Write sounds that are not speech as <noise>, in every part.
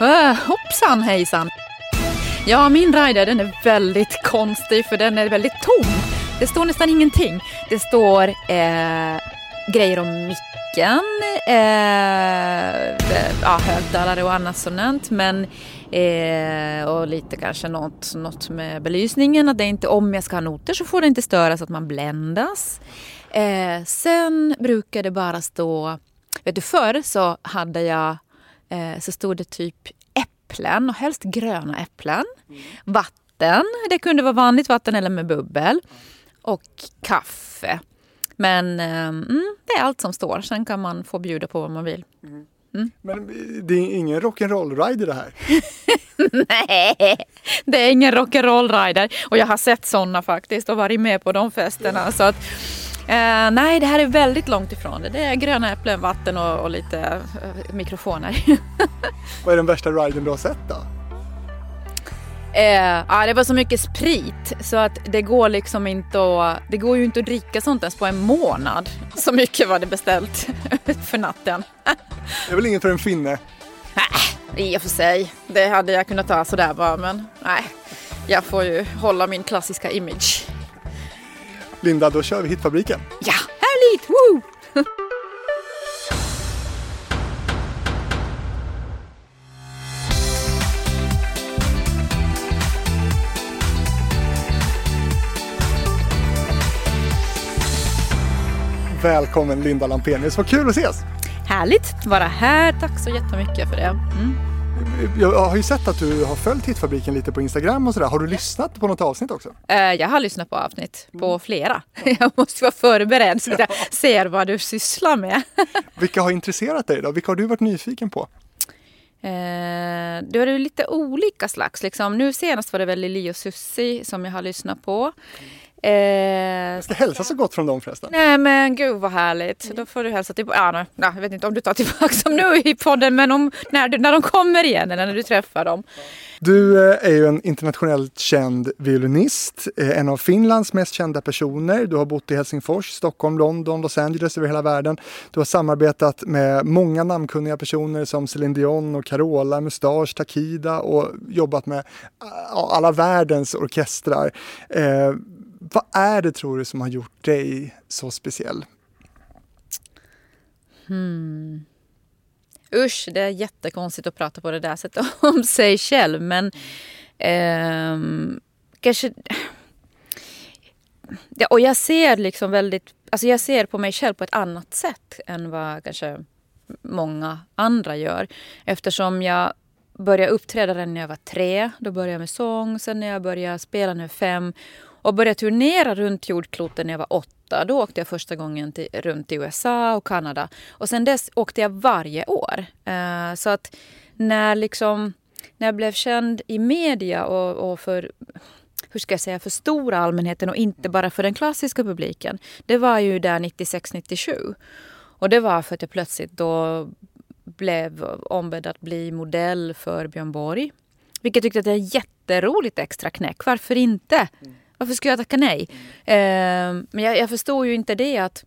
Öh, hoppsan hejsan! Ja, min rider den är väldigt konstig för den är väldigt tom. Det står nästan ingenting. Det står eh, grejer om micken, eh, eh ja, högtalare och annat sånt. Men, eh, och lite kanske något, något med belysningen. Att det inte, om jag ska ha noter så får det inte störa så att man bländas. Eh, sen brukar det bara stå, vet du förr så hade jag, eh, så stod det typ äpplen och helst gröna äpplen. Mm. Vatten, det kunde vara vanligt vatten eller med bubbel. Och kaffe. Men eh, mm, det är allt som står. Sen kan man få bjuda på vad man vill. Mm. Mm. Men det är ingen rock'n'roll-rider det här? <laughs> Nej, det är ingen rock'n'roll-rider. Och jag har sett sådana faktiskt och varit med på de festerna. Så att, eh, nej, det här är väldigt långt ifrån det. Det är gröna äpplen, vatten och, och lite eh, mikrofoner. <laughs> Vad är den värsta riden du har sett då? Eh, ja, det var så mycket sprit så att det går liksom inte att, det går ju inte att dricka sånt ens på en månad. Så mycket var det beställt <laughs> för natten. det är väl inget för en finne? Nej, i och för sig. Det hade jag kunnat ta sådär bara men nej. Jag får ju hålla min klassiska image. Linda, då kör vi Hitfabriken. Ja, härligt! Woo! Välkommen Linda Lampenius, vad kul att ses! Härligt att vara här, tack så jättemycket för det. Mm. Jag har ju sett att du har följt Hitfabriken lite på Instagram och sådär. Har du lyssnat på något avsnitt också? Eh, jag har lyssnat på avsnitt, på mm. flera. <laughs> Jag måste vara förberedd så att jag ser vad du sysslar med. <laughs> Vilka har intresserat dig då? Vilka har du varit nyfiken på? Eh, det var lite olika slags. Liksom. Nu senast var det väl Lili och Susi som jag har lyssnat på. Eh, jag ska hälsa så gott från dem förresten. Nej men gud vad härligt. Då får du hälsa tillbaka. Ja, nej, jag vet inte om du tar tillbaka dem nu i podden men om, när, du, när de kommer igen eller när du träffar dem. Du eh, är ju en internationellt känd violinist, eh, en av Finlands mest kända personer. Du har bott i Helsingfors, Stockholm, London, Los Angeles över hela världen. Du har samarbetat med många namnkunniga personer som Céline Dion och Carola, Mustache, Takida och jobbat med alla världens orkestrar. Vad är det tror du som har gjort dig så speciell? Hmm. Usch, det är jättekonstigt att prata på det där sättet <laughs> om sig själv men eh, kanske... Ja, och jag ser liksom väldigt... Alltså jag ser på mig själv på ett annat sätt än vad kanske många andra gör. Eftersom jag började uppträda redan när jag var tre. Då började jag med sång. Sen när jag började spela när jag var fem och började turnera runt jordklotet när jag var åtta. Då åkte jag första gången till, runt i USA och Kanada. Och sen dess åkte jag varje år. Uh, så att när, liksom, när jag blev känd i media och, och för hur ska jag säga, för stora allmänheten och inte bara för den klassiska publiken. Det var ju där 96-97. Och det var för att jag plötsligt då blev ombedd att bli modell för Björn Borg. Vilket jag tyckte att det är jätteroligt extra knäck. Varför inte? Mm. Varför skulle jag tacka nej? Mm. Eh, men jag, jag förstod ju inte det att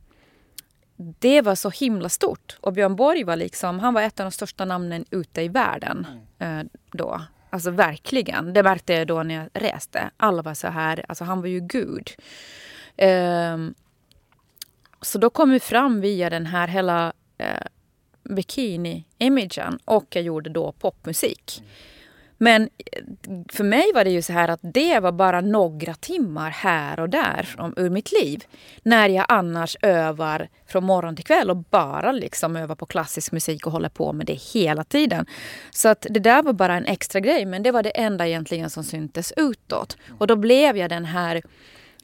det var så himla stort. Och Björn Borg var liksom, han var ett av de största namnen ute i världen eh, då. Alltså verkligen. Det märkte jag då när jag reste. Alla var så här, alltså han var ju gud. Eh, så då kom vi fram via den här hela eh, bikini-imagen och jag gjorde då popmusik. Men eh, för mig var det ju så här att det var bara några timmar här och där från, ur mitt liv. När jag annars övar från morgon till kväll och bara liksom övar på klassisk musik och håller på med det hela tiden. Så att det där var bara en extra grej men det var det enda egentligen som syntes utåt. Och då blev jag den här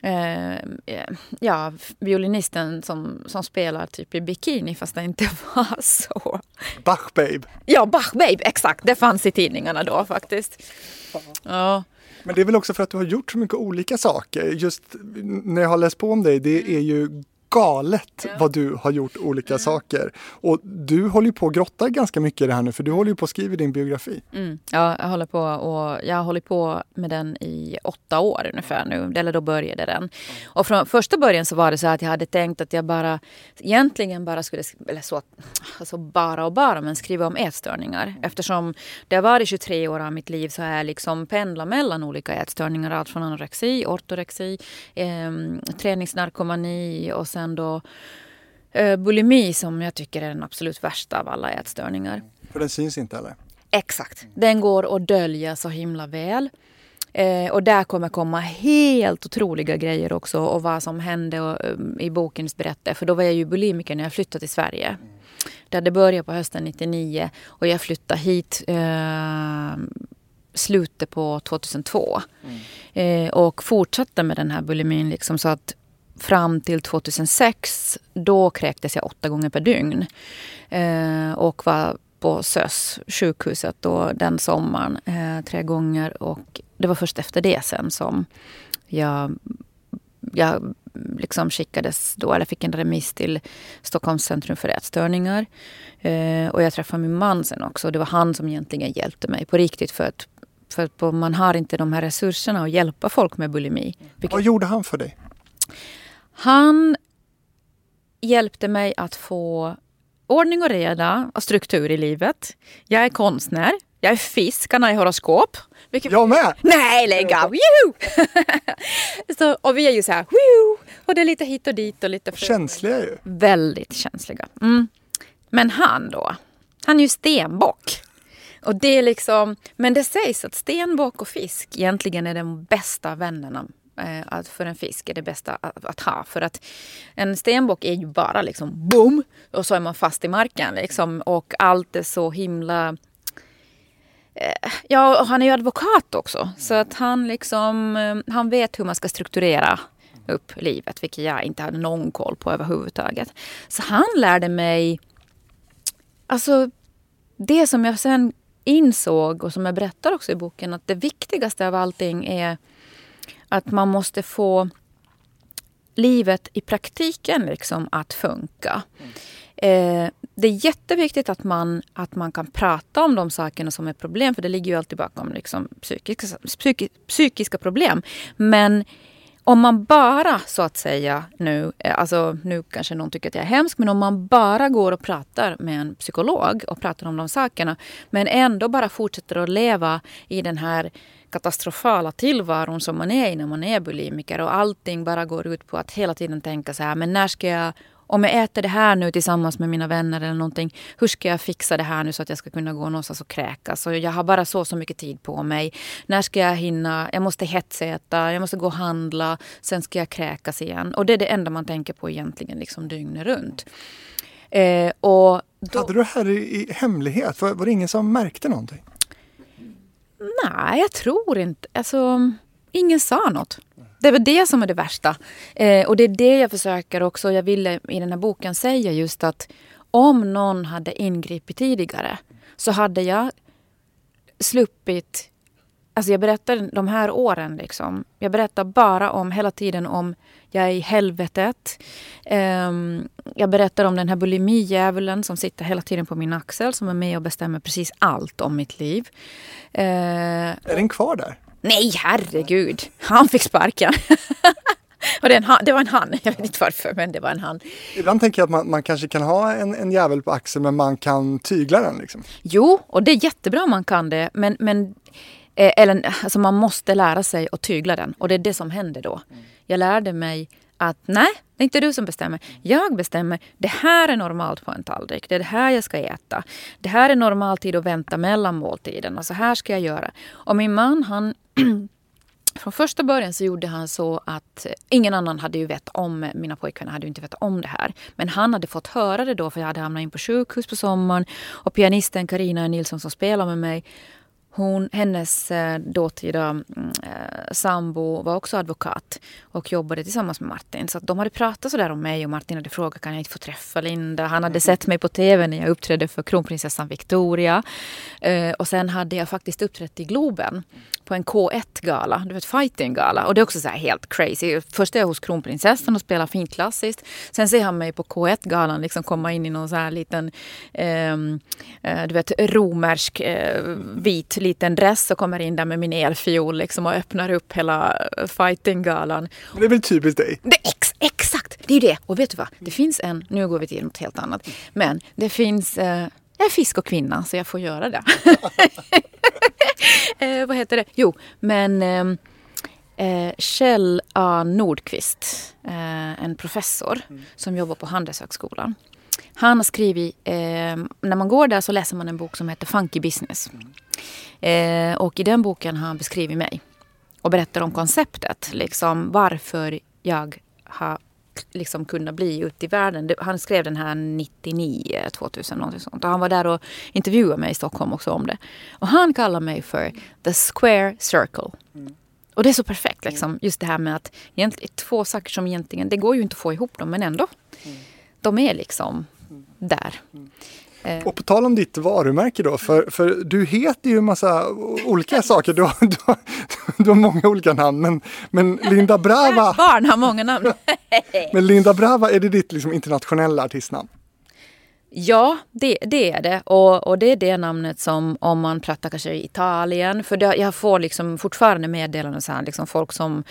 eh, ja, violinisten som, som spelar typ i bikini fast det inte <laughs> var så. Bach Babe. Ja, Bach Babe, exakt. Det fanns i tidningarna då faktiskt. Ja. Men det är väl också för att du har gjort så mycket olika saker. Just när jag har läst på om dig, det är ju galet ja. vad du har gjort olika mm. saker. Och du håller ju på att grotta ganska mycket i det här nu för du håller ju på att skriva din biografi. Mm. Ja, jag håller på och jag har hållit på med den i åtta år ungefär nu. Eller då började den. Och från första början så var det så att jag hade tänkt att jag bara egentligen bara skulle, eller så, alltså bara och bara, men skriva om ätstörningar. Eftersom det har varit 23 år av mitt liv så har jag liksom pendlat mellan olika ätstörningar. Allt från anorexi, ortorexi, eh, träningsnarkomani och sen då eh, bulimi som jag tycker är den absolut värsta av alla ätstörningar. För den syns inte eller? Exakt. Den går att dölja så himla väl. Eh, och där kommer komma helt otroliga grejer också och vad som hände och, um, i bokens berättelse. För då var jag ju bulimiker när jag flyttade till Sverige. Det hade börjat på hösten 99 och jag flyttade hit eh, slutet på 2002. Mm. Eh, och fortsatte med den här bulimin liksom så att fram till 2006 då kräktes jag åtta gånger per dygn. Eh, och var på SÖS, sjukhuset, då, den sommaren eh, tre gånger. Och det var först efter det sen som jag, jag liksom skickades då, eller fick en remiss till Stockholms centrum för ätstörningar. Eh, och jag träffade min man sen också. Det var han som egentligen hjälpte mig på riktigt. För att, för att man har inte de här resurserna att hjälpa folk med bulimi. Vilket... Vad gjorde han för dig? Han hjälpte mig att få ordning och reda och struktur i livet. Jag är konstnär. Jag är fiskarna i horoskop. Vilket... Jag med! Nej, lägg av! <laughs> så, och vi är ju så här, och det är lite hit och dit och lite... Känsliga ju. Väldigt känsliga. Mm. Men han då, han är ju stenbock. Och det är liksom, men det sägs att stenbock och fisk egentligen är de bästa vännerna Eh, att för en fisk är det bästa att, att, ha. För att en stenbock är ju bara liksom boom och så är man fast i marken. Liksom, och allt är så himla... Eh, ja, och han är ju advokat också. Så att han liksom, eh, han vet hur man ska strukturera upp livet, vilket jag inte hade någon koll på överhuvudtaget. Så han lärde mig, alltså det som jag sen insåg och som jag berättar också i boken, att det viktigaste av allting är att man måste få livet i praktiken liksom att funka. Eh, det är jätteviktigt att man, att man kan prata om de sakerna som är problem. För det ligger ju alltid bakom liksom psykiska, psyki, psykiska problem. Men om man bara så att säga nu, eh, alltså nu kanske någon tycker att jag är hemsk, men om man bara går och pratar med en psykolog och pratar om de sakerna, men ändå bara fortsätter att leva i den här katastrofala tillvaron som man är i när man är bulimiker och allting bara går ut på att hela tiden tänka så här, men när ska jag om jag äter det här nu tillsammans med mina vänner eller någonting, hur ska jag fixa det här nu så att jag ska kunna gå någonstans och kräkas? Och jag har bara så så mycket tid på mig. När ska jag hinna? Jag måste hetsäta, jag måste gå och handla, sen ska jag kräkas igen. Och det är det enda man tänker på egentligen liksom dygnet runt. Eh, och då... Hade du det här i, i hemlighet? Var, var det ingen som märkte någonting? Nej, jag tror inte. Alltså, ingen sa något. Det är det som är det värsta. Eh, och det är det jag försöker också, jag ville i den här boken säga just att om någon hade ingripit tidigare så hade jag sluppit Alltså jag berättar de här åren. Liksom. Jag berättar bara om hela tiden om jag är i helvetet. Um, jag berättar om den här bulimidjävulen som sitter hela tiden på min axel som är med och bestämmer precis allt om mitt liv. Uh, är den kvar där? Nej, herregud. Han fick sparken. <laughs> och det, en, det, var en han. Jag vet inte varför, men det var en han. Ibland tänker jag att man, man kanske kan ha en, en jävel på axeln, men man kan tygla den. Liksom. Jo, och det är jättebra om man kan det. Men, men Eh, eller, alltså man måste lära sig att tygla den. Och det är det som händer då. Jag lärde mig att nej, det är inte du som bestämmer. Jag bestämmer. Det här är normalt på en tallrik. Det är det här jag ska äta. Det här är normal tid att vänta mellan måltiderna. Så här ska jag göra. Och min man han <clears throat> från första början så gjorde han så att eh, ingen annan hade ju vett om, mina pojkvänner hade ju inte vett om det här. Men han hade fått höra det då för jag hade hamnat in på sjukhus på sommaren. Och pianisten Karina Nilsson som spelar med mig hon, hennes eh, dåtida mm, eh, sambo var också advokat och jobbade tillsammans med Martin. Så de hade pratat sådär om mig och Martin hade frågat kan jag inte få träffa Linda. Han hade sett mig på tv när jag uppträdde för kronprinsessan Victoria. Eh, och sen hade jag faktiskt uppträtt i Globen på en K1-gala, du vet fighting-gala. Och det är också så helt crazy. Först är jag hos kronprinsessan och spelar fint klassiskt. Sen ser han mig på K1-galan liksom komma in i någon så här liten, ehm, eh, du vet romersk eh, vit liten dress och kommer in där med min elfiol liksom och öppnar upp hela fighting-galan. Det är väl typiskt dig? Det, ex, exakt, det är ju det. Och vet du vad? Det finns en, nu går vi till något helt annat. Men det finns eh, jag är fisk och kvinna så jag får göra det. <laughs> <laughs> eh, vad heter det? Jo, men ehm, eh, Kjell A Nordqvist, eh, en professor mm. som jobbar på Handelshögskolan. Han har skrivit, eh, när man går där så läser man en bok som heter Funky Business. Mm. Eh, och i den boken har han beskrivit mig och berättar om konceptet. Liksom varför jag har liksom kunna bli ute i världen. Han skrev den här 99, 2000 någonting sånt. Och han var där och intervjuade mig i Stockholm också om det. Och han kallar mig för the square circle. Mm. Och det är så perfekt liksom. Just det här med att egentligen, två saker som egentligen, det går ju inte att få ihop dem men ändå. Mm. De är liksom där. Eh. Och på tal om ditt varumärke då, för, för du heter ju massa olika saker. Du har, du, har, du har många olika namn, men, men Linda Brava... <laughs> Barn har många namn. <laughs> men Linda Brava, är det ditt liksom internationella artistnamn? Ja, det, det är det. Och, och, det är det namnet som om man pratar kanske i Italien. För det, jag får liksom fortfarande meddelanden så här, liksom folk som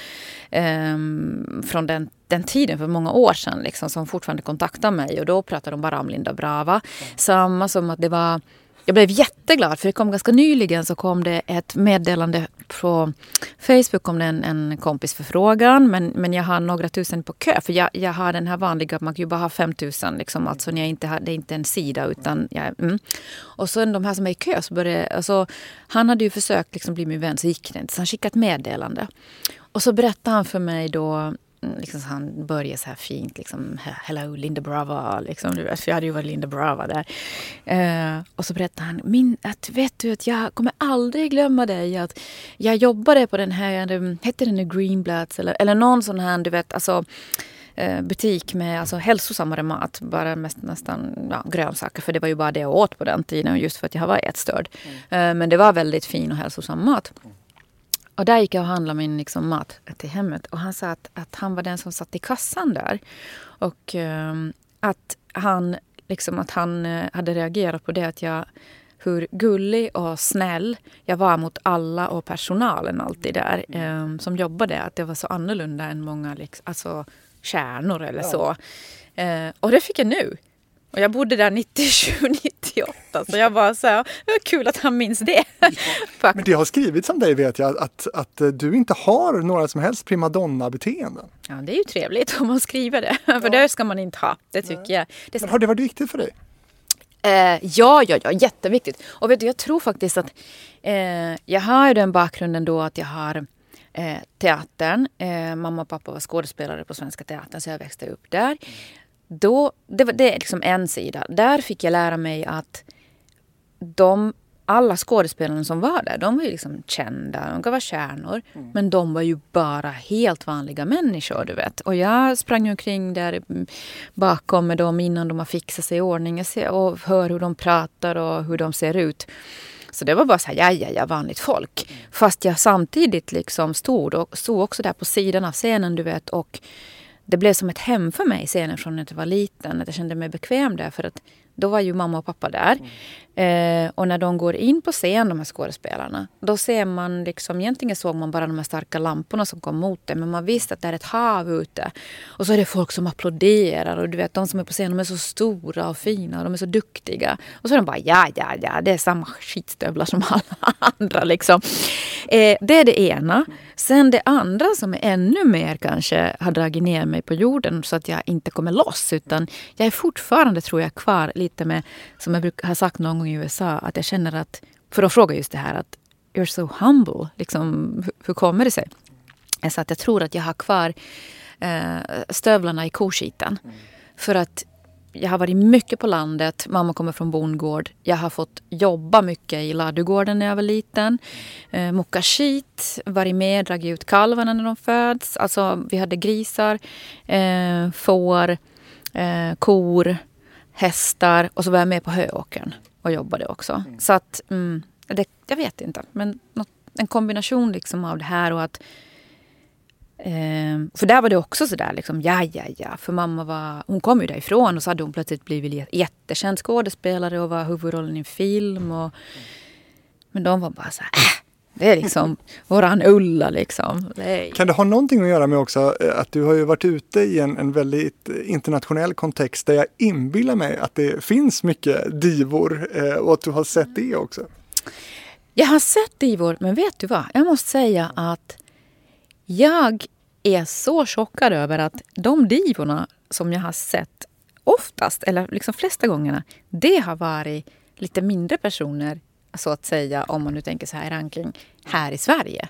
um, från den, den tiden för många år sedan liksom, som fortfarande kontaktar mig. Och då pratar de bara om Linda Brava. Mm. Samma som att det var jag blev jätteglad för det kom ganska nyligen så kom det ett meddelande på Facebook kom det en, en kompis förfrågan men, men jag har några tusen på kö för jag, jag har den här vanliga, man kan ju bara ha 5000 liksom, alltså när jag inte har, det är inte en sida utan jag, mm. Och sen de här som är i kö så började, alltså, han hade ju försökt liksom bli min vän så gick det inte så han skickade ett meddelande. Och så berättade han för mig då Mm, liksom, han började så här fint. Liksom, Hello Linda Brava. Liksom, för jag hade ju varit Linda Brava där. Uh, och så berättade han. Min, att, vet du att jag kommer aldrig glömma dig. Att jag jobbade på den här, hette den nu Greenblatts eller, eller någon sån här, du vet, alltså eh, butik med alltså, hälsosammare mat. Bara mest, nästan ja, grönsaker. För det var ju bara det jag åt på den tiden. Just för att jag var ätstörd. Mm. Uh, men det var väldigt fin och hälsosam mat. Mm. Och där gick jag och handlade min liksom, mat till hemmet. Och han sa att, att han var den som satt i kassan där. Och um, att han, liksom, att han uh, hade reagerat på det att jag hur gullig och snäll jag var mot alla och personalen alltid där um, som jobbade. Att det var så annorlunda än många liksom, alltså, kärnor eller ja. så. Uh, och det fick jag nu. Och jag bodde där 97, 98 så jag bara så här, kul att han minns det. <laughs> Ja. Men det har skrivits om dig vet jag att, att du inte har några som helst primadonna-beteenden. Ja det är ju trevligt om man skriver det, <laughs> för ja. det ska man inte ha. Det tycker Nej. jag. Det Men har det varit viktigt för dig? Eh, ja, ja, ja, jätteviktigt. Och vet du, jag tror faktiskt att eh, jag har den bakgrunden då att jag har eh, teatern. Eh, mamma och pappa var skådespelare på Svenska Teatern så jag växte upp där då, det, var, det är liksom en sida. Där fick jag lära mig att de, alla skådespelarna som var där, de var ju liksom kända, de var stjärnor. Mm. Men de var ju bara helt vanliga människor, du vet. Och jag sprang omkring där bakom med dem innan de har fixat sig i ordning och hör hur de pratar och hur de ser ut. Så det var bara så här, ja, ja, ja, vanligt folk. Mm. Fast jag samtidigt liksom stod och stod också där på sidan av scenen, du vet, och det blev som ett hem för mig scenen från att jag var liten. Att jag kände mig bekväm där. För att då var ju mamma och pappa där. Mm. Eh, och när de går in på scen, de här skådespelarna, då ser man liksom, egentligen såg man bara de här starka lamporna som kom mot det. Men man visste att det är ett hav ute. Och så är det folk som applåderar. Och du vet, de som är på scen, de är så stora och fina och de är så duktiga. Och så är de bara, ja, ja, ja, det är samma skitstövlar som alla <laughs> andra liksom. Eh, det är det ena. Sen det andra som är ännu mer kanske har dragit ner mig på jorden så att jag inte kommer loss. Utan jag är fortfarande, tror jag, kvar lite med, som jag brukar ha sagt någon gång i USA, att jag känner att, för de frågar just det här att you're so humble, liksom, hur, hur kommer det sig? Så att jag tror att jag har kvar eh, stövlarna i koskiten. Mm. För att jag har varit mycket på landet. Mamma kommer från bondgård. Jag har fått jobba mycket i ladugården när jag var liten. Eh, mocka skit, varit med, dragit ut kalvarna när de föds. Alltså, vi hade grisar, eh, får, eh, kor, hästar och så var jag med på höåkern och jobbade också. Mm. Så att, mm, det, jag vet inte, men något, en kombination liksom av det här och att Eh, för där var det också sådär liksom, ja, ja, ja. För mamma var, hon kom ju därifrån och så hade hon plötsligt blivit jättekänd skådespelare och var huvudrollen i en film. Och, men de var bara så här, äh, det är liksom våran Ulla liksom. Nej. Kan det ha någonting att göra med också eh, att du har ju varit ute i en, en väldigt internationell kontext där jag inbillar mig att det finns mycket divor eh, och att du har sett det också? Jag har sett divor, men vet du vad? Jag måste säga att jag är så chockad över att de divorna som jag har sett oftast, eller liksom flesta gångerna, det har varit lite mindre personer så att säga, om man nu tänker så här ranking, här i Sverige.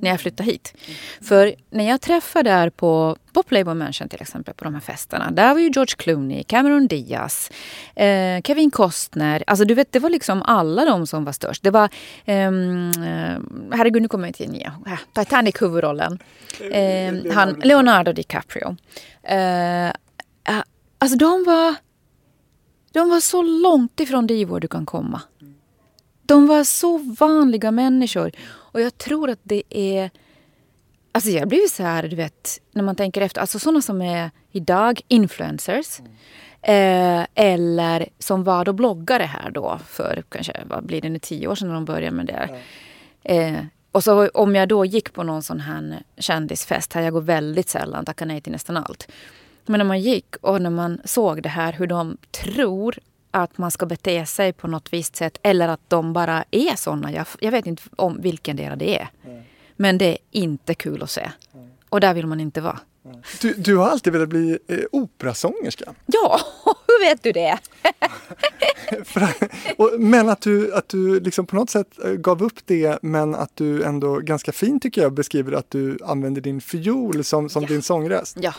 När jag flyttade hit. För när jag träffade där på, på Playboy Mansion till exempel, på de här festerna. Där var ju George Clooney, Cameron Diaz, eh, Kevin Costner. Alltså du vet, det var liksom alla de som var störst. Det var, ehm, eh, herregud nu kommer jag inte ihåg, Titanic huvudrollen. Eh, han, Leonardo DiCaprio. Eh, alltså de var, de var så långt ifrån divor du kan komma. De var så vanliga människor. Och jag tror att det är... Alltså jag blir så här, du vet, när man tänker efter. Alltså sådana som är idag influencers. Eh, eller som var då bloggare här då för kanske, vad blir det nu, tio år sedan när de började med det. Eh, och så om jag då gick på någon sån här kändisfest, här jag går väldigt sällan, tackar nej till nästan allt. Men när man gick och när man såg det här hur de tror att man ska bete sig på något visst sätt eller att de bara är såna. Jag, jag vet inte om vilken del det är. Mm. Men det är inte kul att se. Mm. Och där vill man inte vara. Du, du har alltid velat bli eh, operasångerska. Ja, <laughs> hur vet du det? <laughs> men att du, att du liksom på något sätt eh, gav upp det men att du ändå ganska fint tycker jag beskriver att du använder din fiol som, som ja. din sångröst. Ja,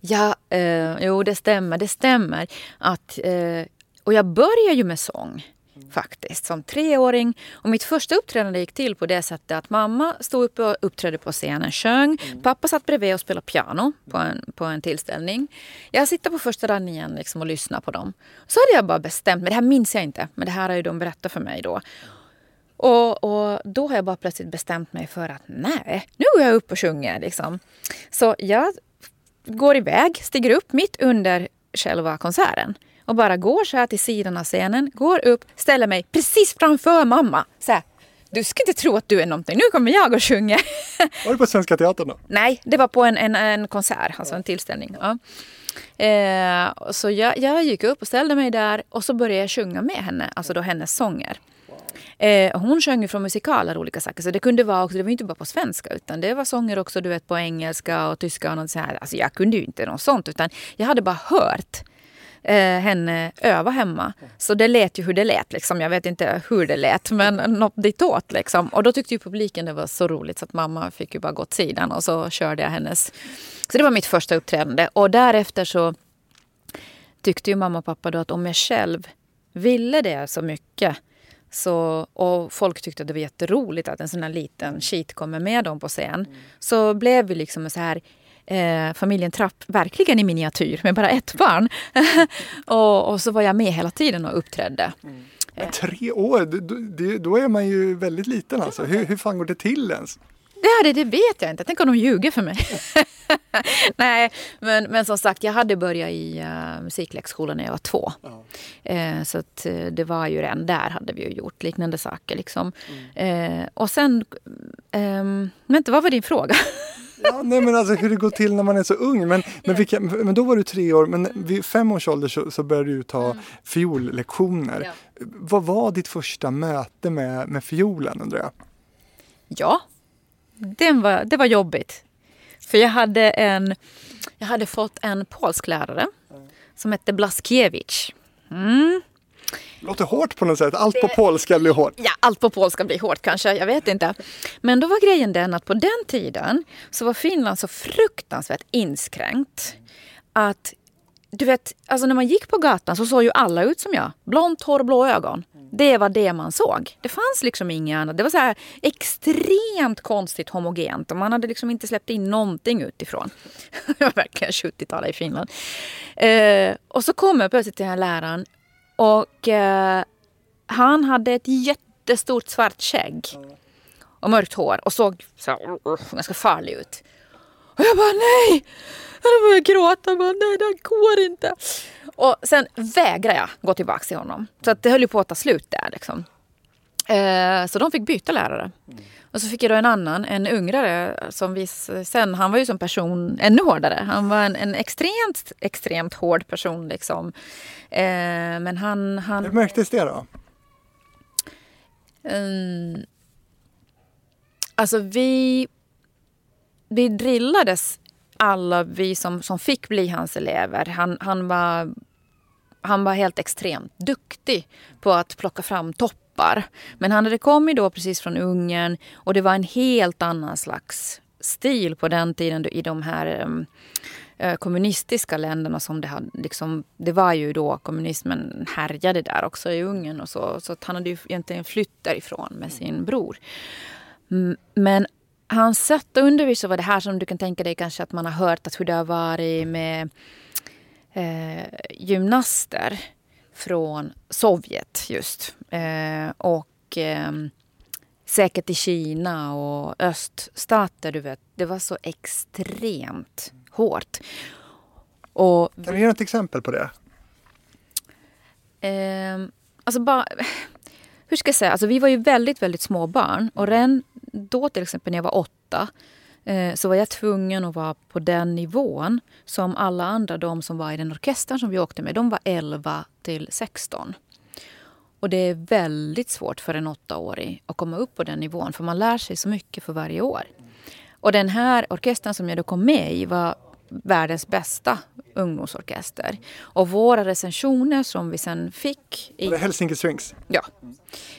ja eh, jo det stämmer. Det stämmer att eh, och jag började ju med sång faktiskt som treåring. Och mitt första uppträdande gick till på det sättet att mamma stod upp och uppträdde på scenen, sjöng. Mm. Pappa satt bredvid och spelade piano på en, på en tillställning. Jag sitter på första raden liksom och lyssnar på dem. Så hade jag bara bestämt mig, det här minns jag inte, men det här har ju de berättat för mig då. Och, och, då har jag bara plötsligt bestämt mig för att nej, nu går jag upp och sjunger. Liksom. Så jag går iväg, stiger upp mitt under själva konserten och bara går så här till sidan av scenen, går upp, ställer mig precis framför mamma. Så här, du ska inte tro att du är någonting, nu kommer jag och sjunger. <laughs> Var det på Svenska Teatern då? Nej, det var på en, en, en konsert, alltså en tillställning. Ja. Eh, så jag, jag gick upp och ställde mig där och så började jag sjunga med henne, alltså då hennes sånger. Eh, hon sjöng ju från musikaler olika saker. Så det kunde vara också, det var inte bara på svenska utan det var sånger också du vet på engelska och tyska och något så här. Alltså jag kunde ju inte något sånt utan jag hade bara hört eh, henne öva hemma. Så det lät ju hur det lät. Liksom. Jag vet inte hur det lät, men något ditåt. Liksom. Och då tyckte ju publiken det var så roligt så att mamma fick ju bara gå åt sidan och så körde jag hennes. Så det var mitt första uppträdande. Och därefter så tyckte ju mamma och pappa då att om jag själv ville det så mycket så, och folk tyckte att det var jätteroligt att en sån här liten skit kommer med dem på scen. Så blev vi liksom så här eh, familjen Trapp verkligen i miniatyr med bara ett barn. <laughs> och, och, så var jag med hela tiden och uppträdde. Mm. Men tre år, då, då är man ju väldigt liten alltså. Hur, hur fan går det till ens? Det, det, vet jag inte. Tänk om de ljuger för mig. <laughs> Nej, men, men som sagt, jag hade börjat i uh, musiklekskolan när jag var två. Ja. Uh, så att, uh, det var ju redan där hade vi ju gjort liknande saker. Liksom. Mm. och sen, um, vänta, vad var din fråga? <laughs> Ja, nej men alltså hur det går till när man är så ung. Men, men, vilka, men då var du tre år, men vid fem års ålder så, så började du ta mm. fiollektioner. Ja. Vad var ditt första möte med, med fiolen undrar jag? Ja, den var, det var jobbigt. För jag hade, en, jag hade fått en polsk lärare mm. som hette Blaskiewicz. Mm. Låter hårt på något sätt. Allt det, på polska blir hårt. Ja, allt på polska blir hårt kanske. Jag vet inte. Men då var grejen den att på den tiden så var Finland så fruktansvärt inskränkt att du vet, alltså när man gick på gatan så såg ju alla ut som jag. Blont hår och blå ögon. Det var det man såg. Det fanns liksom inget annat. Det var så här extremt konstigt homogent och man hade liksom inte släppt in någonting utifrån. <laughs> det var verkligen 70-talet i Finland. Eh, och så kommer plötsligt den här läraren och eh, han hade ett jättestort svart skägg. och mörkt hår och såg så, ganska farlig ut. Och jag bara nej! Och då började jag gråta bara nej det går inte. Och sen vägrade jag gå tillbaka till honom. Så att det höll ju på att ta slut där liksom. Eh, så de fick byta lärare. Och så fick jag då en annan, en yngre, som vis, sen, han var ju som person ännu hårdare. Han var en, en extremt, extremt hård person liksom. Eh, men han... han Hur märktes det då? Um, alltså vi, vi drillades alla vi som, som fick bli hans elever. Han, han, var, han var helt extremt duktig på att plocka fram toppar. Men han hade kommit då precis från Ungern och det var en helt annan slags stil på den tiden i de här um, kommunistiska länderna som det hade, liksom, det var ju då kommunismen härjade där också i Ungern och så. Så han hade ju egentligen flytt därifrån med sin bror. Men hans sätt att undervisa var det här som du kan tänka dig kanske att man har hört att hur det har varit med eh, gymnaster från Sovjet just. Eh, och eh, säkert i Kina och öststater, du vet. Det var så extremt hårt. Och, kan du ge ett exempel på det? Eh, alltså bara, hur ska jag säga? Alltså vi var ju väldigt, väldigt små barn. Och redan då till exempel när jag var åtta Eh, så var jag tvungen att vara på den nivån som alla andra, de som var i den orkestern som vi åkte med, de var 11 till 16. Och det är väldigt svårt för en åttaåring att komma upp på den nivån för man lär sig så mycket för varje år. Och den här orkestern som jag då kom med i var världens bästa ungdomsorkester. Och våra recensioner som vi sen fick... I... Var det Helsinki Strings? Ja.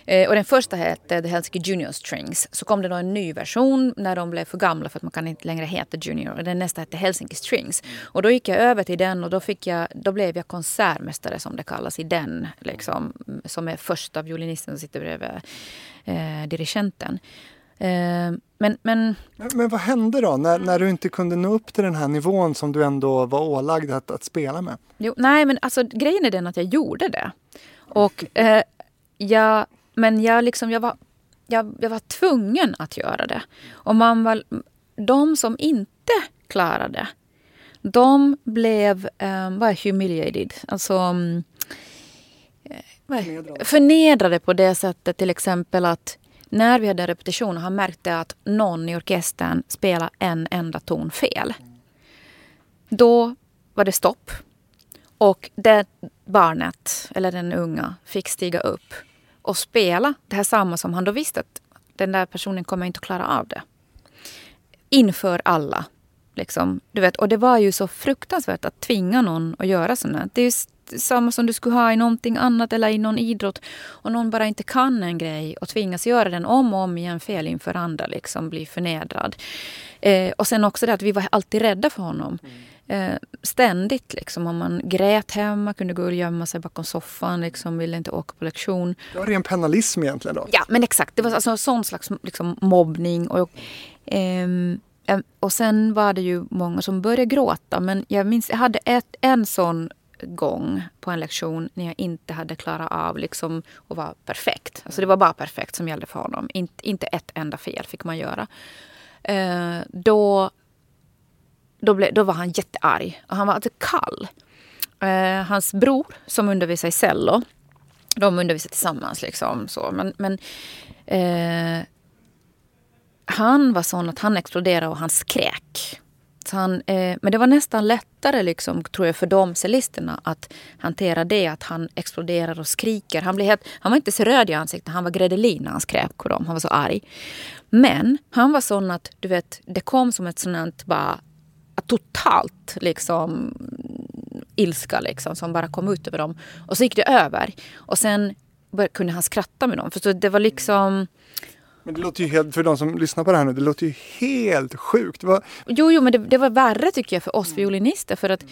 Eh, och den första hette The Helsinki Junior Strings. Så kom det då en ny version när de blev för gamla för att man kan inte längre heta Junior. Och den nästa hette Helsinki Strings. Och då gick jag över till den och då, fick jag, då blev jag konsertmästare som det kallas i den. Liksom, som är första violinisten som sitter bredvid eh, dirigenten. Eh, men, men... men vad hände då när, när du inte kunde nå upp till den här nivån som du ändå var ålagd att, att spela med? Jo, nej, men alltså grejen är den att jag gjorde det. Och eh, jag, men jag, liksom, jag, var, jag, jag var tvungen att göra det. Och man var, de som inte klarade de blev eh, vad är humiliated. Alltså, mm, eh, förnedrade på det sättet till exempel att när vi hade repetition och han märkte att någon i orkestern spelade en enda ton fel. Då var det stopp. Och det barnet, eller den unga, fick stiga upp och spela det här samma som han då visste att den där personen kommer inte att klara av det. Inför alla. Liksom. Du vet, och det var ju så fruktansvärt att tvinga någon att göra sånt. Det är samma som du skulle ha i någonting annat eller i någon idrott. Och någon bara inte kan en grej och tvingas göra den om och om igen fel inför andra. Liksom bli förnedrad. Eh, och sen också det att vi var alltid rädda för honom. Eh, ständigt liksom. Om man grät hemma, kunde gå och gömma sig bakom soffan, liksom, ville inte åka på lektion. Det var ren penalism egentligen då? Ja men exakt. Det var alltså sån slags liksom, mobbning. Och, ehm, Ehm, och sen var det ju många som började gråta. Men jag minns, jag hade ett, en sån gång på en lektion när jag inte hade klarat av liksom att vara perfekt. Alltså det var bara perfekt som gällde för honom. Inte, inte ett enda fel fick man göra. Eh, då, då, ble, då var han jättearg. Och han var alltså kall. Eh, hans bror som undervisar i cello. De undervisar tillsammans. Liksom, så. Men, men eh, han var sån att han exploderade och han skrek. Han, eh, men det var nästan lättare liksom, tror jag, för de cellisterna att hantera det. Att han exploderar och skriker. Han, blev helt, han var inte så röd i ansiktet, han var gredelin när han skrek på dem. Han var så arg. Men han var sån att du vet, det kom som ett sånt bara totalt liksom ilska liksom, som bara kom ut över dem. Och så gick det över. Och sen kunde han skratta med dem. För det var liksom men det låter ju helt, för de som lyssnar på det här nu, det låter ju helt sjukt. Var... Jo, jo, men det, det, var värre tycker jag för oss violinister. För att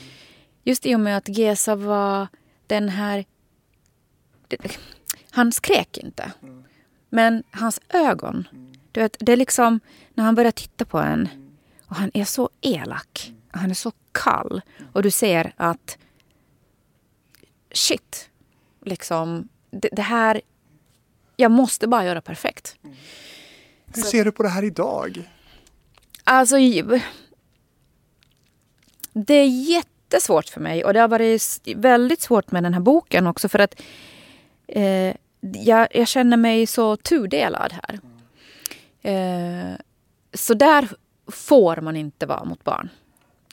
just i och med att Gesa var den här... Det, han skrek inte. Men hans ögon, du vet, det är liksom när han börjar titta på en och han är så elak. Han är så kall. Och du ser att shit, liksom det, det här jag måste bara göra perfekt. Hur ser du på det här idag? Alltså, det är jättesvårt för mig och det har varit väldigt svårt med den här boken också för att eh, jag, jag, känner mig så tudelad här. Eh, så där får man inte vara mot barn.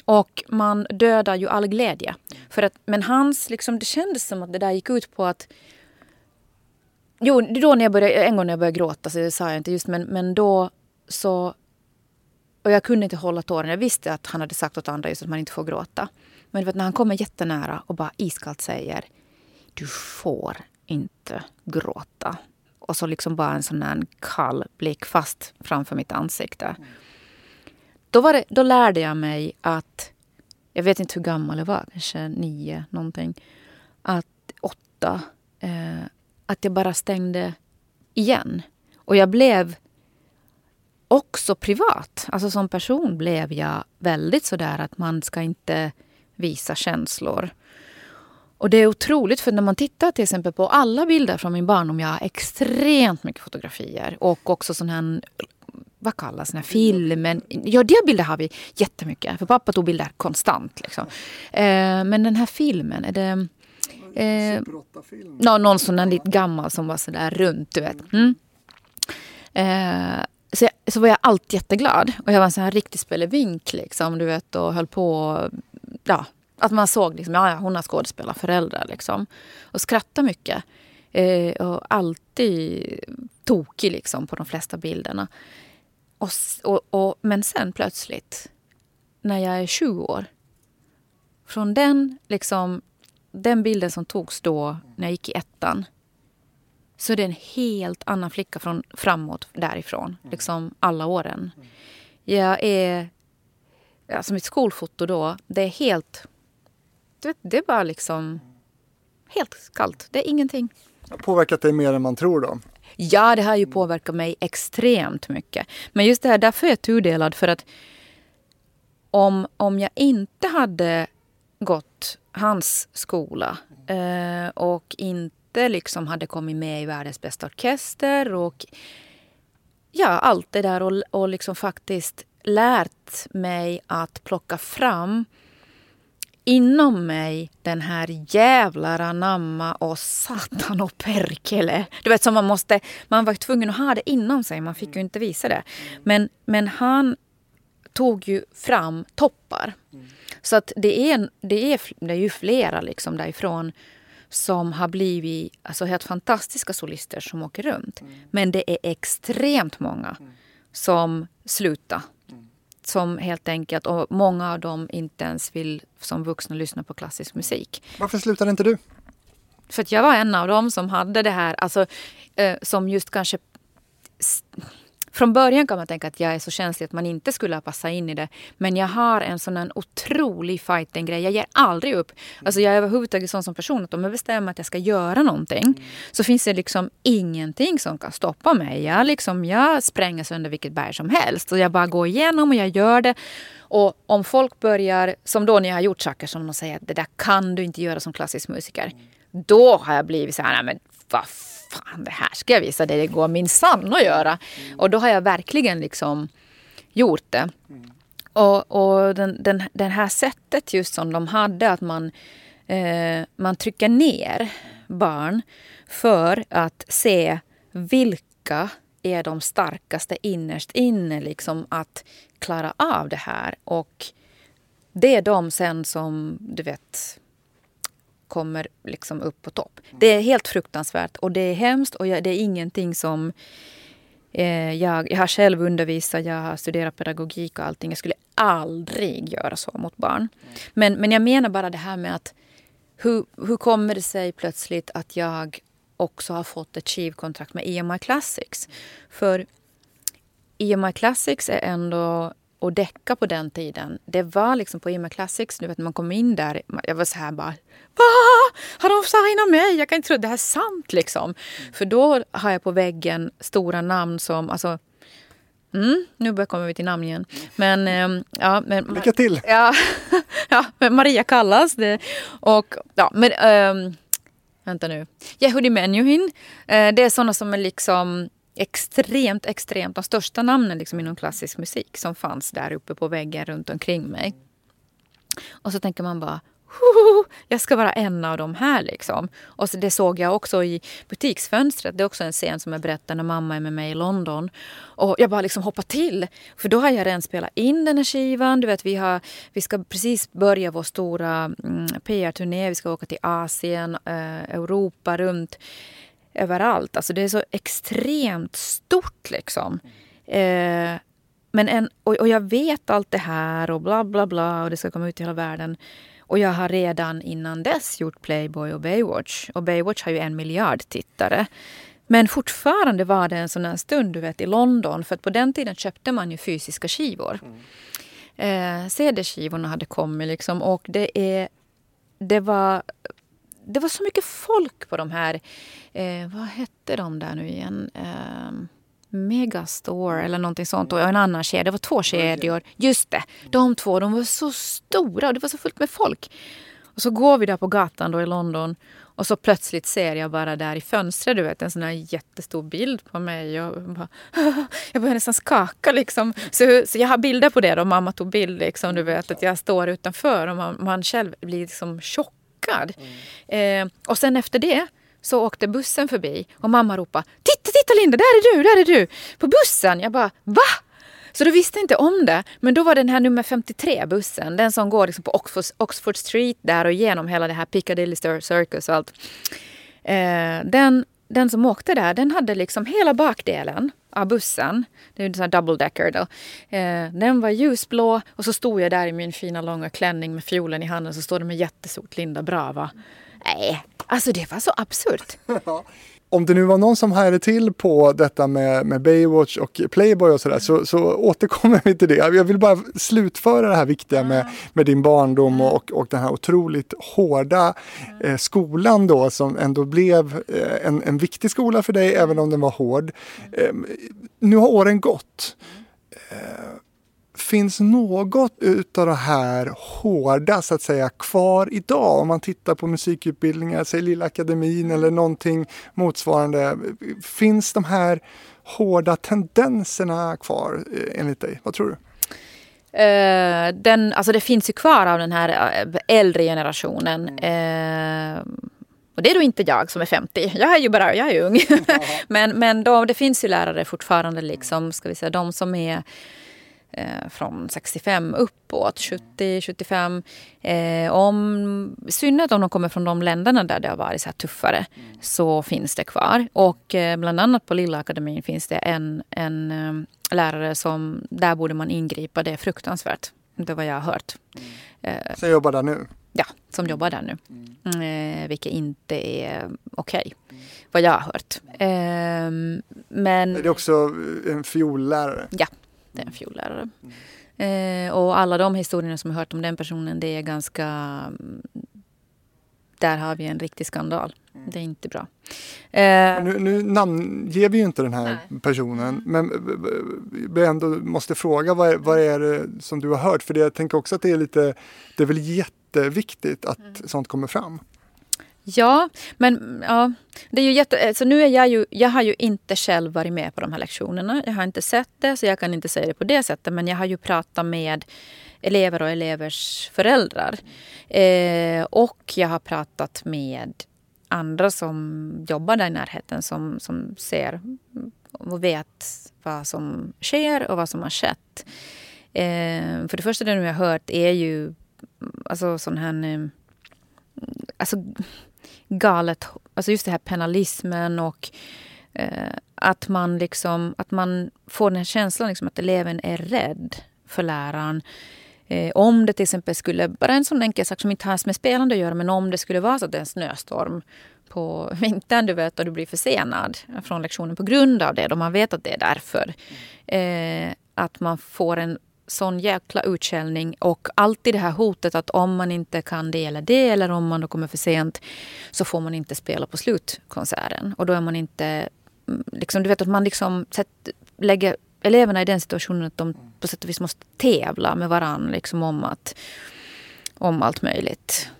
Och man dödar ju all glädje. För att, men hans, liksom, det kändes som att det där gick ut på att... Jo, då när jag började, en gång när jag började gråta, så sa jag inte just, men, men då så... Och jag kunde inte hålla tårarna. Jag visste att han hade sagt åt andra just att man inte får gråta. Men vet, när han kommer jättenära och bara iskallt säger Du får inte gråta. Och så liksom bara en sån här kall blick fast framför mitt ansikte. Då, var det, då lärde jag mig att, jag vet inte hur gammal jag var, kanske nio någonting. Att åtta, eh, att jag bara stängde igen. Och jag blev också privat. Alltså som person blev jag väldigt sådär att man ska inte visa känslor. Och det är otroligt för när man tittar till exempel på alla bilder från min barndom. Jag har extremt mycket fotografier och också sån här vad kallas den här filmen? Ja, de bilder har vi jättemycket. För pappa tog bilder konstant. Liksom. Eh, men den här filmen, är det... Eh, no, någon sån där lite gammal som var sådär runt, du vet. Mm. Eh, så, jag, så var jag alltid jätteglad. Och jag var en sån här riktig spelevink liksom, du vet. Och höll på... Ja, att man såg liksom, ja, hon har skådespelarföräldrar liksom. Och skrattade mycket. Eh, och alltid tokig liksom på de flesta bilderna. Och, och, och, men sen plötsligt, när jag är 20 år, från den, liksom, den bilden som togs då när jag gick i ettan så är det en helt annan flicka från, framåt därifrån, liksom alla åren. Jag är... Alltså mitt skolfoto då, det är helt... Det, det är bara liksom helt kallt. Det är ingenting. Har påverkat dig mer än man tror då? Ja, det har ju påverkat mig extremt mycket. Men just det här, därför är jag tudelad. För att om, om jag inte hade gått hans skola eh, och inte liksom hade kommit med i världens bästa orkester och ja, allt det där och, och liksom faktiskt lärt mig att plocka fram inom mig den här jävlar anamma och satan och perkele. Du vet som man måste, man var tvungen att ha det inom sig, man fick ju inte visa det. Men, men han tog ju fram toppar. Mm. Så att det är, det är, det är ju flera liksom därifrån som har blivit alltså helt fantastiska solister som åker runt. Men det är extremt många som slutar som helt enkelt, och många av dem inte ens vill som vuxna lyssna på klassisk musik. Varför slutade inte du? För att jag var en av dem som hade det här, alltså eh, som just kanske från början kan man tänka att jag är så känslig att man inte skulle passa in i det. Men jag har en sån en otrolig fighting-grej. Jag ger aldrig upp. Alltså jag är överhuvudtaget sån som person att om jag bestämmer att jag ska göra någonting mm. så finns det liksom ingenting som kan stoppa mig. Jag, liksom, jag spränger sönder vilket berg som helst. Och jag bara går igenom och jag gör det. Och om folk börjar, som då när jag har gjort saker som de säger att det där kan du inte göra som klassisk musiker. Då har jag blivit så här, nej men vad fan det här ska jag visa dig, det går minsann att göra. Mm. Och då har jag verkligen liksom gjort det. Mm. Och, och den, den, den, här sättet just som de hade, att man, eh, man trycker ner barn för att se vilka är de starkaste innerst inne liksom att klara av det här. Och det är de sen som, du vet, kommer liksom upp på topp. Det är helt fruktansvärt och det är hemskt och det är ingenting som eh, jag, jag har själv undervisat, jag har studerat pedagogik och allting. Jag skulle aldrig göra så mot barn. Men, men jag menar bara det här med att hur, hur kommer det sig plötsligt att jag också har fått ett skivkontrakt med EMI Classics? För EMI Classics är ändå och däcka på den tiden. Det var liksom på EMI Classics, du vet när man kom in där, jag var så här bara Va? Har de signat mig? Jag kan inte tro det här är sant liksom. Mm. För då har jag på väggen stora namn som, alltså Mm, nu kommer vi till namn igen. Men, eh, ja, men, Lycka till! Ja, <laughs> ja Maria Callas. Det, och, ja, men, eh, vänta nu. Yehudi Menuhin. Eh, det är såna som är liksom extremt, extremt de största namnen liksom inom klassisk musik som fanns där uppe på väggen runt omkring mig. Och så tänker man bara jag ska vara en av de här. Liksom. Och så det såg jag också i butiksfönstret. Det är också en scen som jag berättar när mamma är med mig i London. Och jag bara liksom hoppar till. För då har jag redan spelat in den här skivan. Du vet, vi, har, vi ska precis börja vår stora mm, PR-turné. Vi ska åka till Asien, eh, Europa, runt överallt. Alltså det är så extremt stort liksom. Eh, men en, och, och jag vet allt det här och bla bla bla och det ska komma ut i hela världen. Och jag har redan innan dess gjort Playboy och Baywatch. Och Baywatch har ju en miljard tittare. Men fortfarande var det en sån här stund du vet, i London. För att på den tiden köpte man ju fysiska skivor. Mm. Eh, CD-skivorna hade kommit liksom. Och det, är, det, var, det var så mycket folk på de här... Eh, vad hette de där nu igen? Eh, Megastore eller någonting sånt och en annan kedja. Det var två kedjor. Just det, de två de var så stora och det var så fullt med folk. Och så går vi där på gatan då i London och så plötsligt ser jag bara där i fönstret du vet, en sån här jättestor bild på mig. Och bara, <laughs> jag börjar nästan skaka. Liksom. Så, så jag har bilder på det. Då. Mamma tog bild. Liksom, du vet, att jag står utanför och man, man själv blir liksom chockad. Mm. Eh, och sen efter det så åkte bussen förbi och mamma ropade Titta, titta Linda, där är du, där är du! På bussen! Jag bara va? Så då visste jag inte om det. Men då var den här nummer 53 bussen, den som går liksom på Oxford, Oxford Street där och genom hela det här Piccadilly Circus och allt. Eh, den, den som åkte där, den hade liksom hela bakdelen av bussen. Det är en sån här double decker då. Eh, den var ljusblå och så stod jag där i min fina långa klänning med fiolen i handen så står det med jättestort Linda Brava. Nej, alltså det var så absurt. <laughs> Om det nu var någon som hajade till på detta med, med Baywatch och Playboy och sådär så, så återkommer vi till det. Jag vill bara slutföra det här viktiga med, med din barndom och, och den här otroligt hårda eh, skolan då som ändå blev eh, en, en viktig skola för dig även om den var hård. Eh, nu har åren gått. Eh, finns något utav det här hårda så att säga kvar idag? Om man tittar på musikutbildningar, säg Lilla Akademin eller någonting motsvarande. Finns de här hårda tendenserna kvar eh, enligt dig? Vad tror du? Uh, den, alltså det finns ju kvar av den här eh, äldre generationen. Uh, och det är då inte jag som är 50. Jag är ju bara jag är ung. <laughs> <laughs> men men då, det finns ju lärare fortfarande, liksom, ska vi säga, de som är eh, från 65 uppåt, 70, 75. Eh, om, I synnerhet om de kommer från de länderna där det har varit så tuffare mm. så finns det kvar. Och eh, bland annat på Lilla Akademin finns det en, en eh, lärare som, där borde man ingripa. Det är fruktansvärt. Det är vad jag har hört. Mm. Eh, som jobbar där nu? Ja, som jobbar där nu. Mm. Eh, vilket inte är okej, okay, mm. vad jag har hört. Eh, men... Är det också en fiollärare? Ja, det är en fiollärare. Mm. Eh, och alla de historierna som jag hört om den personen, det är ganska... Där har vi en riktig skandal. Mm. Det är inte bra. Eh, nu, nu namnger vi ju inte den här nej. personen, men vi ändå måste fråga vad är, vad är det som du har hört? För det, jag tänker också att det är lite, det är väl jätteviktigt att mm. sånt kommer fram. Ja, men ja, det är ju jätte, alltså nu är jag ju, jag har ju inte själv varit med på de här lektionerna. Jag har inte sett det, så jag kan inte säga det på det sättet. Men jag har ju pratat med elever och elevers föräldrar. Eh, och jag har pratat med andra som jobbar där i närheten som, som ser och vet vad som sker och vad som har skett. Eh, för det första det jag har hört är ju alltså sån här... Eh, alltså, galet, alltså just det här penalismen och eh, att man liksom, att man får den här känslan liksom att eleven är rädd för läraren. Eh, om det till exempel skulle, bara en sån enkel sak som inte har med spelande att göra, men om det skulle vara så att det är en snöstorm på <laughs> vintern, du vet, och du blir försenad från lektionen på grund av det, då man vet att det är därför. Eh, att man får en sån jäkla utskällning och alltid det här hotet att om man inte kan det eller det eller om man då kommer för sent så får man inte spela på slutkonserten. Och då är man inte... Mm, liksom, du vet att man liksom sätt, lägger eleverna i den situationen att de på sätt och vis måste tävla med varandra liksom om, att, om allt möjligt.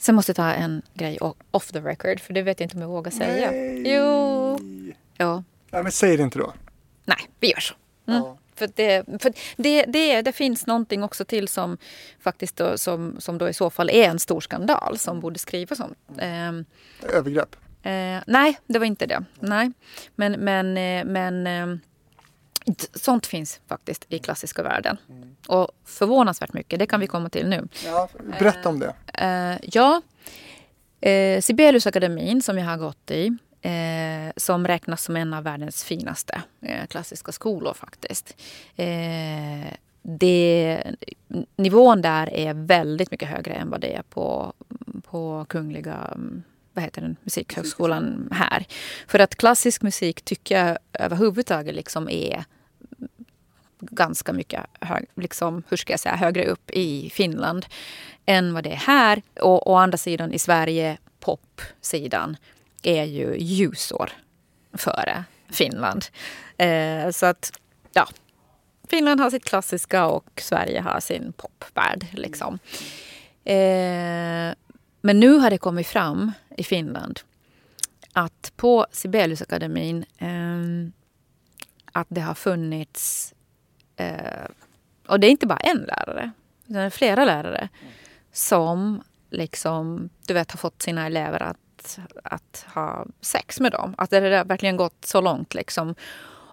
Sen måste jag ta en grej off the record, för det vet jag inte om jag vågar säga. Nej. Jo. Ja. Nej, men säg det inte då. Nej, vi gör så. Mm. Ja. För, det, för det, det, det, finns någonting också till som faktiskt då, som, som då i så fall är en stor skandal som borde skrivas om. Eh, Övergrepp? Eh, nej, det var inte det. Nej. Men, men, eh, men eh, sånt finns faktiskt i klassiska världen. Mm. Och förvånansvärt mycket, det kan vi komma till nu. Ja, berätta om det. Eh, ja, eh, Sibeliusakademin som jag har gått i eh, som räknas som en av världens finaste eh, klassiska skolor faktiskt. Eh, det, nivån där är väldigt mycket högre än vad det är på, på Kungliga mm, vad heter den, Musikhögskolan här. För att klassisk musik tycker jag överhuvudtaget liksom är ganska mycket hög, liksom, hur ska jag säga, högre upp i Finland än vad det är här. Och å andra sidan i Sverige, popsidan, är ju ljusår före Finland. Eh, så att, ja. Finland har sitt klassiska och Sverige har sin popvärld. Liksom. Eh, men nu har det kommit fram i Finland att på Sibeliusakademin eh, att det har funnits, eh, och det är inte bara en lärare, utan flera lärare som liksom, du vet, har fått sina elever att att, ha sex med dem. Att det har verkligen gått så långt. Liksom.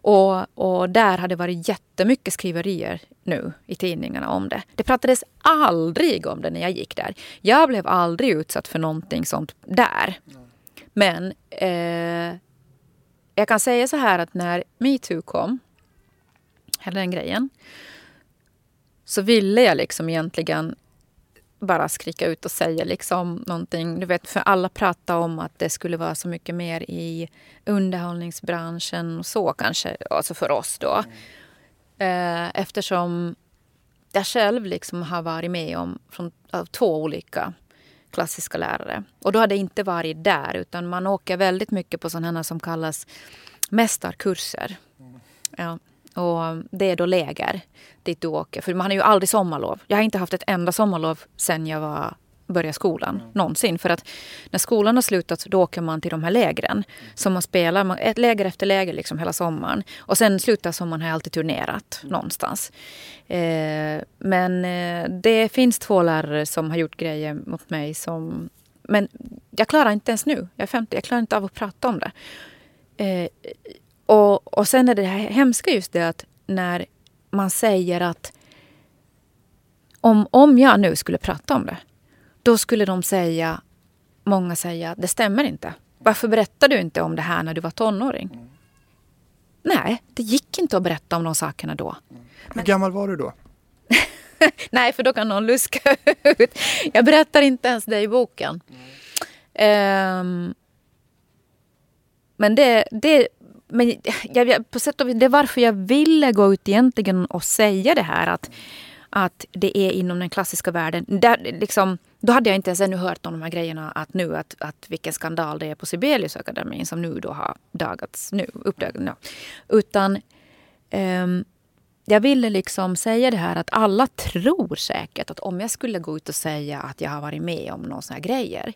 Och, och där har det varit jättemycket skriverier nu i tidningarna om det. Det pratades aldrig om det när jag gick där. Jag blev aldrig utsatt för någonting sånt där. Men eh, jag kan säga så här att när metoo kom, hela den grejen, så ville jag liksom egentligen bara skrika ut och säga liksom någonting. Du vet, för alla pratar om att det skulle vara så mycket mer i underhållningsbranschen och så kanske, alltså för oss då. Mm. Eftersom jag själv liksom har varit med om från, av två olika klassiska lärare. Och då har det inte varit där utan man åker väldigt mycket på sådana som kallas mästarkurser. Mm. Ja. Och det är då läger dit du åker. För man har ju aldrig sommarlov. Jag har inte haft ett enda sommarlov sen jag var började skolan mm. någonsin. För att när skolan har slutat då åker man till de här lägren. Som man spelar, ett läger efter läger liksom hela sommaren. Och sen slutar sommaren har jag alltid turnerat mm. någonstans. Eh, men eh, det finns två lärare som har gjort grejer mot mig som... Men jag klarar inte ens nu, jag är 50, jag klarar inte av att prata om det. Eh, och, och sen är det här hemska just det att när man säger att om, om jag nu skulle prata om det, då skulle de säga, många säga, det stämmer inte. Varför berättade du inte om det här när du var tonåring? Mm. Nej, det gick inte att berätta om de sakerna då. Mm. Hur gammal var du då? <laughs> Nej, för då kan någon luska ut. Jag berättar inte ens det i boken. Mm. Um, men det, det, men jag, på sätt och vis, det är varför jag ville gå ut egentligen och säga det här. Att, att det är inom den klassiska världen. Där, liksom, då hade jag inte ens ännu hört om de här grejerna. Att nu att, att vilken skandal det är på Sibeliusakademin som nu då har dagats, nu, uppdagats. Ja. Utan um, jag ville liksom säga det här att alla tror säkert att om jag skulle gå ut och säga att jag har varit med om några såna här grejer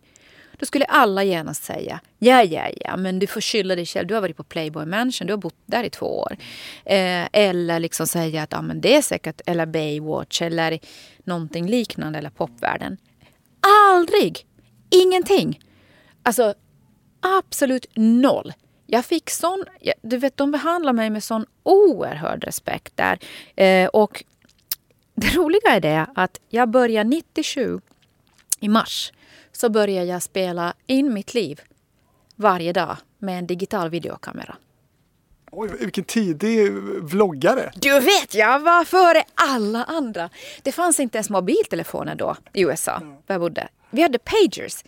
då skulle alla genast säga ja, ja, ja, men du får skylla dig själv. Du har varit på Playboy Mansion, du har bott där i två år. Eh, eller liksom säga att ja, men det är säkert, eller Baywatch eller någonting liknande, eller popvärlden. Aldrig! Ingenting! Alltså, absolut noll. Jag fick sån... Du vet, de behandlar mig med sån oerhörd respekt där. Eh, och det roliga är det att jag började 97 i mars så började jag spela in mitt liv varje dag med en digital videokamera. Oj, vilken tidig vloggare! Du vet, jag var före alla andra. Det fanns inte ens mobiltelefoner då i USA, mm. där jag bodde. Vi hade pagers.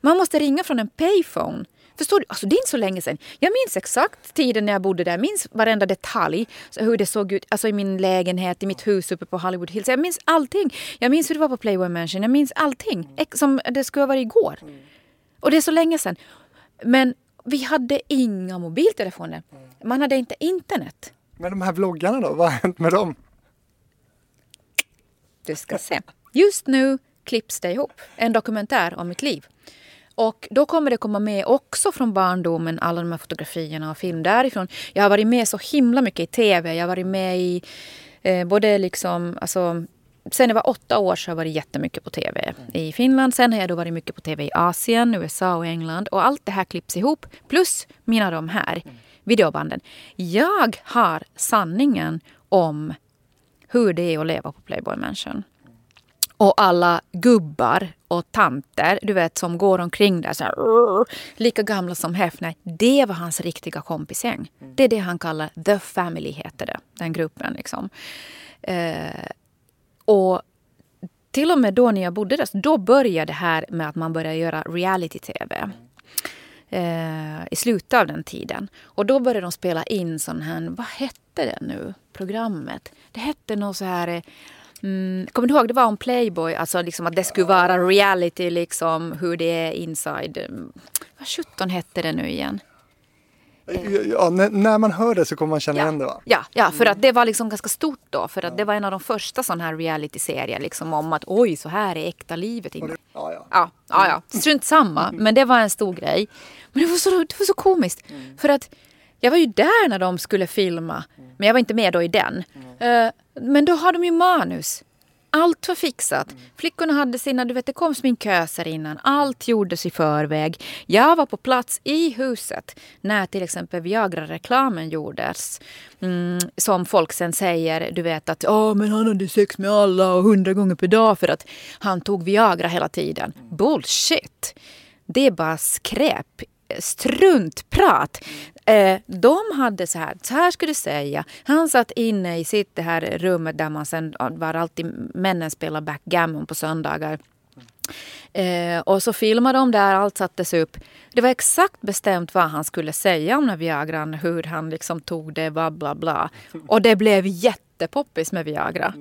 Man måste ringa från en payphone Förstår du? Alltså det är inte så länge sedan. Jag minns exakt tiden när jag bodde där. Jag minns varenda detalj. Hur det såg ut alltså i min lägenhet, i mitt hus uppe på Hollywood Hills. Jag minns allting. Jag minns hur det var på Playboy Mansion. Jag minns allting. Som det skulle ha varit igår. Och det är så länge sedan. Men vi hade inga mobiltelefoner. Man hade inte internet. Men de här vloggarna då? Vad har hänt med dem? Du ska se. Just nu klipps det ihop en dokumentär om mitt liv. Och då kommer det komma med också från barndomen, alla de här fotografierna och film därifrån. Jag har varit med så himla mycket i tv. Jag har varit med i eh, både liksom, alltså Sen jag var åtta år så har jag varit jättemycket på tv i Finland. Sen har jag då varit mycket på tv i Asien, USA och England. Och allt det här klipps ihop. Plus mina de här videobanden. Jag har sanningen om hur det är att leva på Playboy Mansion. Och alla gubbar och tanter, du vet, som går omkring där så här, lika gamla som Hefner. Det var hans riktiga kompisgäng. Det är det han kallar The Family, heter det, den gruppen. Liksom. Eh, och till och med då när jag bodde där, då började det här med att man började göra reality-tv. Eh, I slutet av den tiden. Och då började de spela in sån här, vad hette det nu, programmet? Det hette något så här... Mm, kommer du ihåg, det var om Playboy, alltså liksom att det skulle vara reality, liksom hur det är inside. Vad sjutton hette det nu igen? Ja, när, man hör det så kommer man känna ja. igen det va? Ja, ja, för att det var liksom ganska stort då. För att det var en av de första sådana här reality-serier liksom om att oj, så här är äkta livet. Ja, ja. Ja, ja, ja. Strunt samma, men det var en stor grej. Men det var så, det var så komiskt. Mm. För att jag var ju där när de skulle filma, men jag var inte med då i den. Eh, men då har de ju manus. Allt var fixat. Flickorna hade sina, du vet det kom sminköser innan. Allt gjordes i förväg. Jag var på plats i huset när till exempel Viagra-reklamen gjordes. Mm, som folk sen säger, du vet att oh, men han hade sex med alla och hundra gånger per dag för att han tog Viagra hela tiden. Bullshit! Det är bara skräp struntprat. Eh, de hade så här, så här skulle du säga. Han satt inne i sitt det här rummet där man sen var alltid männen spelar backgammon på söndagar. Eh, och så filmade de där, allt sattes upp. Det var exakt bestämt vad han skulle säga om Viagran, hur han liksom tog det, bla bla bla. Och det blev jättepoppis med Viagra.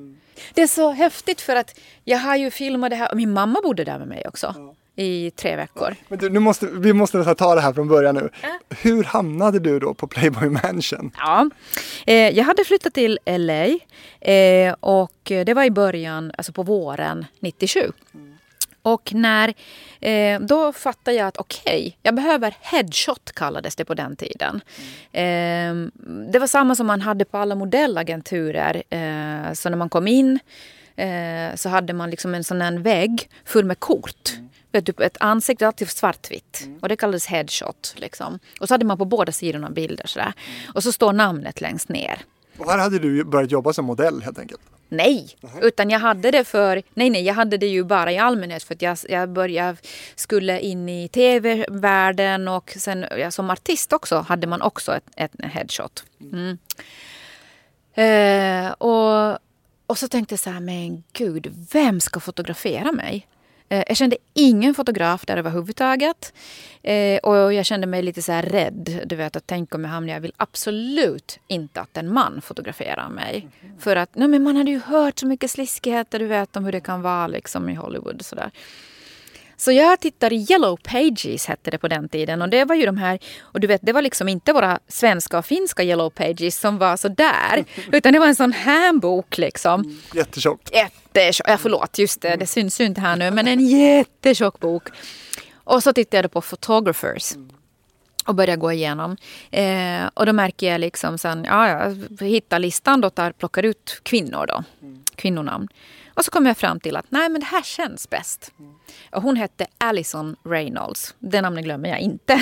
Det är så häftigt för att jag har ju filmat det här, och min mamma bodde där med mig också i tre veckor. Men du, nu måste, vi måste ta det här från början nu. Äh. Hur hamnade du då på Playboy Mansion? Ja, eh, jag hade flyttat till LA eh, och det var i början, alltså på våren 97. Mm. Och när, eh, då fattade jag att okej, okay, jag behöver headshot kallades det på den tiden. Mm. Det var samma som man hade på alla modellagenturer. Eh, så när man kom in eh, så hade man liksom en sån här vägg full med kort. Mm vet du, ett ansikte alltid svartvitt. Mm. Och det kallades headshot. Liksom. Och så hade man på båda sidorna bilder sådär. Mm. Och så står namnet längst ner. Och här hade du börjat jobba som modell helt enkelt? Nej, Aha. utan jag hade det för, nej nej, jag hade det ju bara i allmänhet för att jag, jag började, skulle in i tv-världen och sen ja, som artist också hade man också ett, ett headshot. Mm. Eh, och, och så tänkte jag så här, men gud, vem ska fotografera mig? Eh, jag kände ingen fotograf där överhuvudtaget. Eh, och jag kände mig lite så här rädd. Du vet, att tänk om jag hamnar... Jag vill absolut inte att en man fotograferar mig. Mm. För att nej, men man hade ju hört så mycket sliskigheter du vet, om hur det kan vara liksom, i Hollywood. Och så där. Så jag tittade i Yellow Pages hette det på den tiden. Och det var ju de här, och du vet det var liksom inte våra svenska och finska Yellow Pages som var så där. <laughs> Utan det var en sån här bok liksom. Mm, jättetjock. Jättetjock, ja förlåt, just det, det syns ju inte här nu. Men en jättetjock bok. Och så tittade jag på Photographers. Och började gå igenom. Eh, och då märker jag liksom sen, ja, jag hittar listan, då tar, plockar ut kvinnor då. Kvinnonamn. Och så kom jag fram till att nej men det här känns bäst. Och hon hette Alison Reynolds. Det namnet glömmer jag inte. <laughs>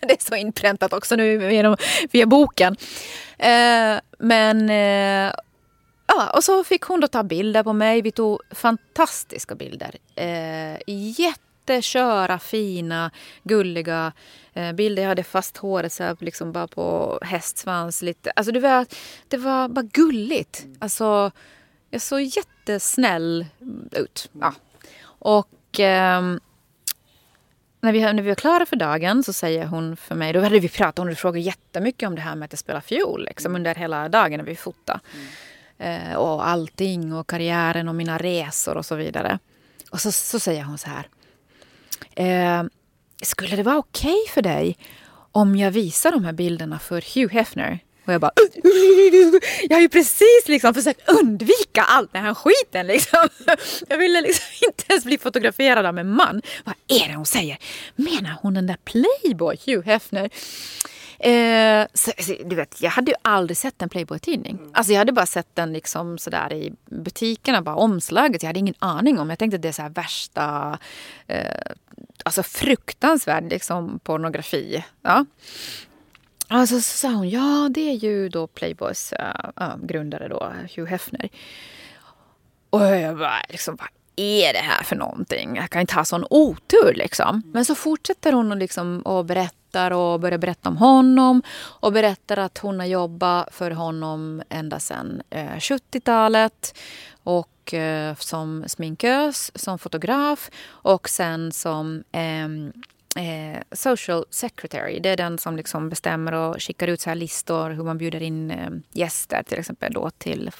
det är så inpräntat också nu genom, via boken. Eh, men eh, ja, och så fick hon då ta bilder på mig. Vi tog fantastiska bilder. Eh, jätteköra, fina, gulliga eh, bilder. Jag hade fast håret så här, liksom bara på hästsvans. Lite. Alltså det var, det var bara gulligt. Alltså, jag såg jättesnäll ut. Ja. Och eh, när, vi, när vi var klara för dagen så säger hon för mig, då hade vi pratat, hon frågat jättemycket om det här med att jag spelar fiol liksom, mm. under hela dagen när vi fotade. Mm. Eh, och allting och karriären och mina resor och så vidare. Och så, så säger hon så här. Eh, skulle det vara okej okay för dig om jag visar de här bilderna för Hugh Hefner? Och jag bara... Jag har ju precis liksom försökt undvika allt den här skiten liksom. <laughs> Jag ville liksom <laughs> inte ens bli fotograferad av en man. Vad är det hon säger? Menar hon den där Playboy, Hugh Hefner? Eh, så, du vet, jag hade ju aldrig sett en Playboy-tidning. Alltså jag hade bara sett den liksom sådär i butikerna, bara omslaget. Jag hade ingen aning om. Jag tänkte att det är så värsta, eh, alltså fruktansvärd liksom pornografi. Ja. Alltså så sa hon, ja det är ju då Playboys uh, grundare då, Hugh Hefner. Och jag bara, liksom, vad är det här för någonting? Jag kan inte ha sån otur liksom. Men så fortsätter hon och, liksom, och berättar och börjar berätta om honom. Och berättar att hon har jobbat för honom ända sedan eh, 70-talet. Och eh, som sminkös, som fotograf och sen som eh, eh, social secretary. Det är den som liksom bestämmer och skickar ut så här listor hur man bjuder in eh, gäster till exempel. Då till,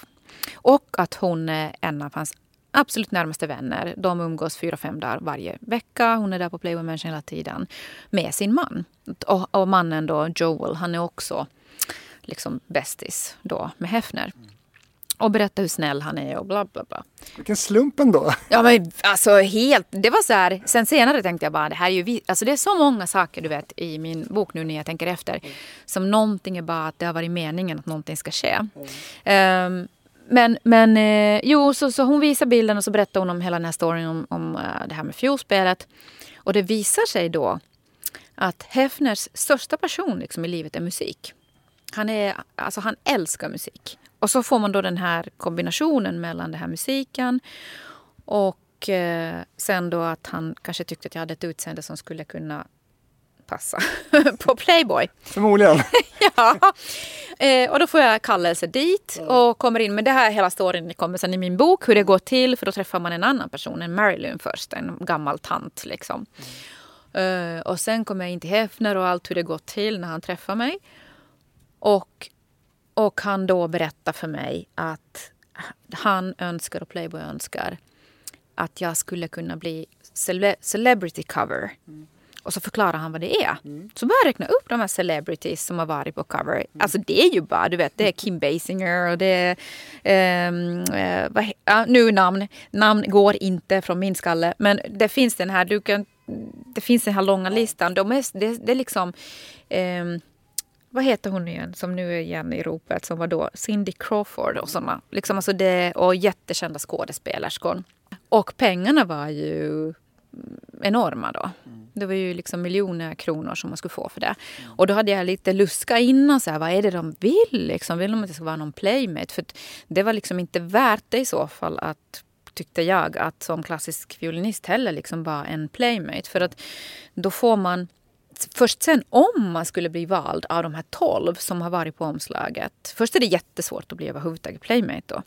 och att hon är en av hans absolut närmaste vänner. De umgås fyra, fem dagar varje vecka. Hon är där på Playboy Mansion hela tiden med sin man. Och, och mannen då, Joel, han är också liksom bästis då med Hefner. Mm. Och berätta hur snäll han är och bla bla bla. Vilken slump ändå. Ja men alltså helt, det var så här. Sen senare tänkte jag bara det här är ju, alltså det är så många saker du vet i min bok nu när jag tänker efter. Som någonting är bara att det har varit meningen att någonting ska ske. Mm. Um, men, men eh, jo, så, så hon visar bilden och så berättar hon om hela den här storyn om, om uh, det här med fiolspelet. Och det visar sig då att Hefners största passion liksom, i livet är musik. Han, är, alltså, han älskar musik. Och så får man då den här kombinationen mellan den här musiken och eh, sen då att han kanske tyckte att jag hade ett utseende som skulle kunna passa <laughs> på Playboy. Förmodligen. <laughs> ja. Eh, och då får jag kallelse dit och kommer in. Men det här hela storyn kommer sen i min bok. Hur det går till. För då träffar man en annan person, en Marilyn först. En gammal tant liksom. Mm. Eh, och sen kommer jag in till Hefner och allt hur det går till när han träffar mig. Och, och han då berättar för mig att han önskar och Playboy önskar att jag skulle kunna bli cele celebrity cover. Mm. Och så förklarar han vad det är. Mm. Så börjar jag räkna upp de här celebrities som har varit på cover. Mm. Alltså det är ju bara, du vet, det är Kim Basinger och det är... Um, uh, vad, uh, nu namn, namn går inte från min skalle. Men det finns den här, du kan, det finns den här långa listan. De är, det, det är liksom... Um, vad heter hon igen som nu är igen i ropet som var då Cindy Crawford och sådana. Liksom alltså det, och jättekända skådespelerskor. Och pengarna var ju enorma då. Mm. Det var ju liksom miljoner kronor som man skulle få för det. Mm. Och då hade jag lite luska innan. Så här, vad är det de vill? Liksom? Vill de att det ska vara någon playmate? För det var liksom inte värt det i så fall att tyckte jag att som klassisk violinist heller liksom vara en playmate. För att då får man först sen om man skulle bli vald av de här tolv som har varit på omslaget. Först är det jättesvårt att bli överhuvudtaget playmate då.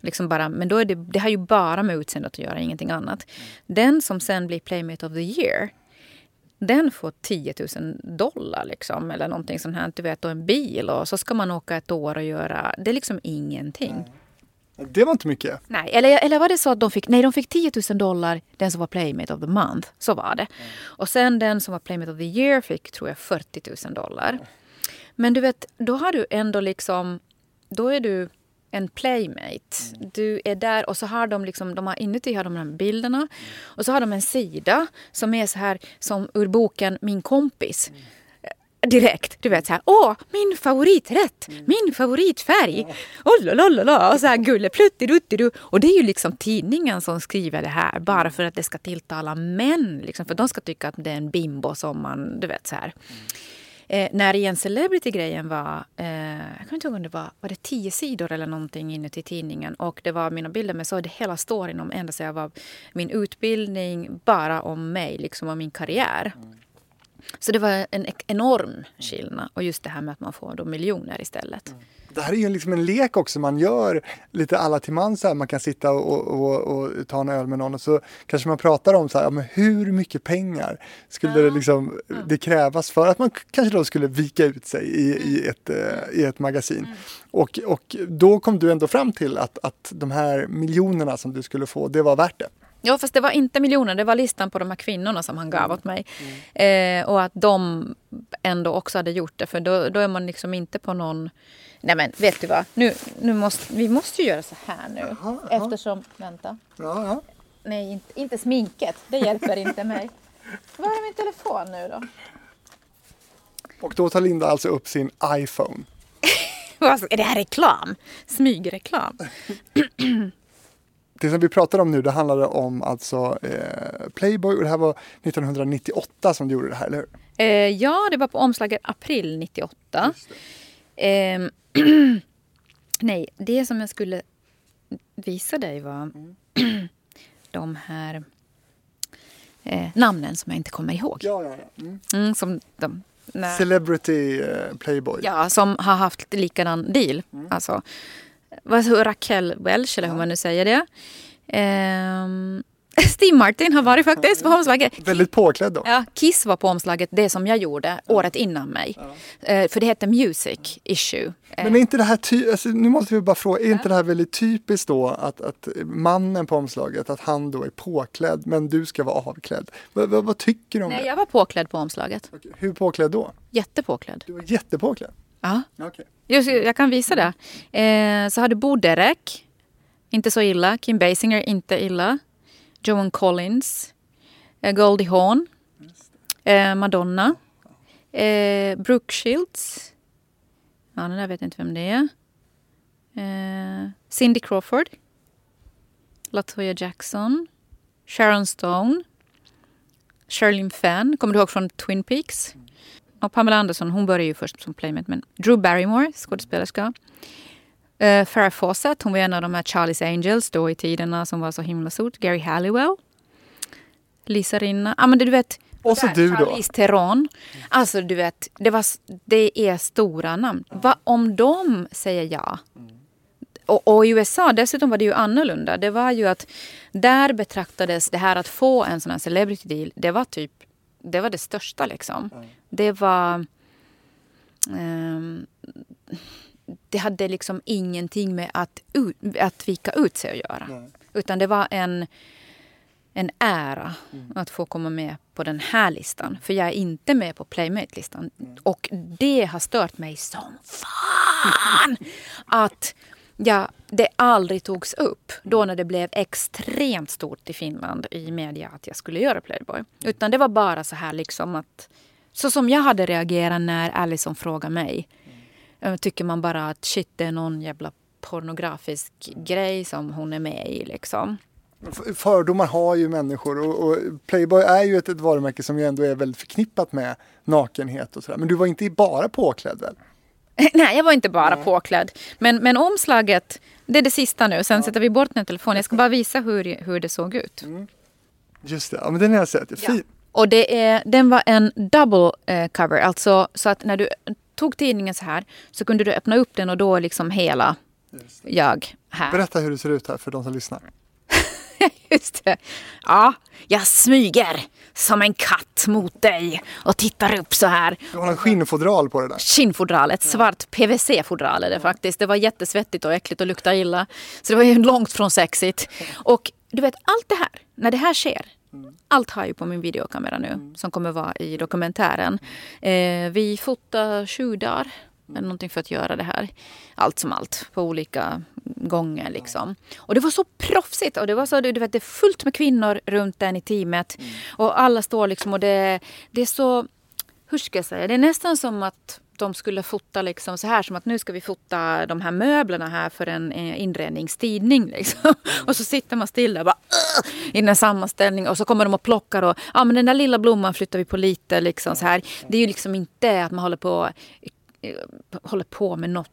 Liksom bara, men då är det, det har ju bara med utseendet att göra, ingenting annat. Den som sen blir Playmate of the year, den får 10 000 dollar liksom, eller någonting sånt här. Du vet, och en bil och så ska man åka ett år och göra... Det är liksom ingenting. Det var inte mycket. Nej, eller, eller var det så att de fick, nej, de fick 10 000 dollar den som var Playmate of the month. Så var det. Mm. Och sen den som var Playmate of the year fick, tror jag, 40 000 dollar. Men du vet, då har du ändå liksom... Då är du en playmate. Mm. Du är där och så har de liksom, de har inuti har de de här bilderna. Mm. Och så har de en sida som är så här som ur boken Min kompis. Mm. Direkt, du vet så här, åh, min favoriträtt, mm. min favoritfärg. La, och så här gullepluttiduttidu. Och det är ju liksom tidningen som skriver det här bara mm. för att det ska tilltala män. Liksom, för de ska tycka att det är en bimbo som man, du vet så här. Mm. Eh, när igen Celebrity-grejen var, eh, jag kommer inte ihåg om det var, var det tio sidor eller någonting inuti tidningen och det var mina bilder med så det hela storyn om ända sedan jag var min utbildning, bara om mig, liksom om min karriär. Mm. Så det var en enorm skillnad och just det här med att man får då miljoner istället. Mm det här är ju liksom en lek också man gör lite alla till mans. Man kan sitta och, och, och, ta en öl med någon och så kanske man pratar om så här, men hur mycket pengar skulle ja. det, liksom, det krävas för att man kanske då skulle vika ut sig i, i, ett, eh, i ett magasin. Mm. Och, och då kom du ändå fram till att, att de här miljonerna som du skulle få, det var värt det. Ja, fast det var inte miljoner, det var listan på de här kvinnorna som han gav åt mig. Eh, och att de ändå också hade gjort det, för då, då är man liksom inte på någon... Nej men vet du vad, nu, nu måste, vi måste ju göra så här nu. Jaha, jaha. Eftersom, vänta. Ja, ja. Nej, inte, inte sminket, det hjälper inte mig. Var är min telefon nu då? Och då tar Linda alltså upp sin iPhone. <laughs> Är det här reklam? Smygreklam? <clears throat> Det som vi pratar om nu det handlade om alltså eh, Playboy och det här var 1998 som du gjorde det här, eller hur? Eh, ja, det var på omslaget april 98. Ehm, <clears throat> nej, det som jag skulle visa dig var <clears throat> de här eh, namnen som jag inte kommer ihåg. Ja, ja, ja. Mm. Mm, som, de, Celebrity eh, Playboy. ja, som har haft likadan deal. Alltså, vad så, Raquel Welch, eller hur man nu säger det. Ehm, <laughs> Steve Martin har varit faktiskt på omslaget. Väldigt påklädd då. Ja, Kiss var på omslaget, det som jag gjorde året innan mig. Eh, för det hette Music Issue. Eh, Men är inte det här ty- alltså, nu måste vi bara fråga, är inte det här väldigt typiskt då att, att mannen på omslaget, att han då är påklädd men du ska vara avklädd? V- v- vad tycker du om nej, det? jag var påklädd på omslaget. Okej, Hur påklädd då? Jättepåklädd. Du var jättepåklädd? Ja, Okej. jag, jag kan visa det. Eh, så hade Bo Derek, inte så illa. Kim Basinger, inte illa. Joan Collins. Eh, Goldie Hawn. Eh, Madonna. Eh, Brooke Shields. Ja, den där vet jag inte vem det är. Eh, Cindy Crawford. Latoya Jackson. Sharon Stone. Sherilyn Fenn, kommer du ihåg från Twin Peaks? Och Pamela Anderson, hon började ju först som playmate. Men Drew Barrymore, skådespelerska. Uh, Farrah Fawcett, hon var en av de här Charlie's Angels då i tiderna som var så himla stort. Gary Halliwell. Lisa Rinna. Ja men du vet. Och så där, du då. Charlize Theron. Alltså du vet, det, var, det är stora namn. Vad om de säger ja? Och, och i USA dessutom var det ju annorlunda. Det var ju att där betraktades det här att få en sån här celebrity deal, det var typ det var det största liksom. Det var... ehm, det hade liksom ingenting med att, ut, att vika ut sig att göra. Nej. Utan det var en, en ära att få komma med på den här listan. För jag är inte med på Playmate-listan. Och det har stört mig som fan! Att ja, det aldrig togs upp då när det blev extremt stort i Finland i media att jag skulle göra Playboy. Utan det var bara så här liksom att... Så som jag hade reagerat när Allison frågade mig. Eh, tycker man bara att shit, det är någon jävla pornografisk grej som hon är med i liksom. Fördomar har ju människor och, och Playboy är ju ett, ett varumärke som ju ändå är väldigt förknippat med nakenhet och sådär. Men du var inte bara påklädd väl? <laughs> Nej, jag var inte bara påklädd. Men, men omslaget, det är det sista nu. Sen sätter vi bort den telefonen. Jag ska bara visa hur, hur det såg ut. Just det, ja, men den har jag sett. Fin. Och det är, den var en double eh, cover. Alltså så att när du tog tidningen så här så kunde du öppna upp den och då liksom hela jag här. Berätta hur det ser ut här för de som lyssnar. <laughs> Just det. Ja, jag smyger som en katt mot dig och tittar upp så här. Du har en skinnfodral på det där. Skinnfodral, ett svart PVC-fodral är det faktiskt. Det var jättesvettigt och äckligt och luktade illa. Så det var ju långt från sexigt. Och du vet, allt det här, när det här sker, allt har jag ju på min videokamera nu som kommer vara i dokumentären. Eh, vi fotar sju dagar eller någonting för att göra det här. Allt som allt, på olika gånger liksom. Och det var så proffsigt och det var så, du vet, det är fullt med kvinnor runt den i teamet. Och alla står liksom och det, det är så, hur ska jag säga, det är nästan som att de skulle fota liksom så här som att nu ska vi fota de här möblerna här för en inredningstidning. Liksom. Och så sitter man stilla bara i en sammanställning och så kommer de och plockar och ja men den där lilla blomman flyttar vi på lite liksom så här. Det är ju liksom inte att man håller på, eh, håller på med något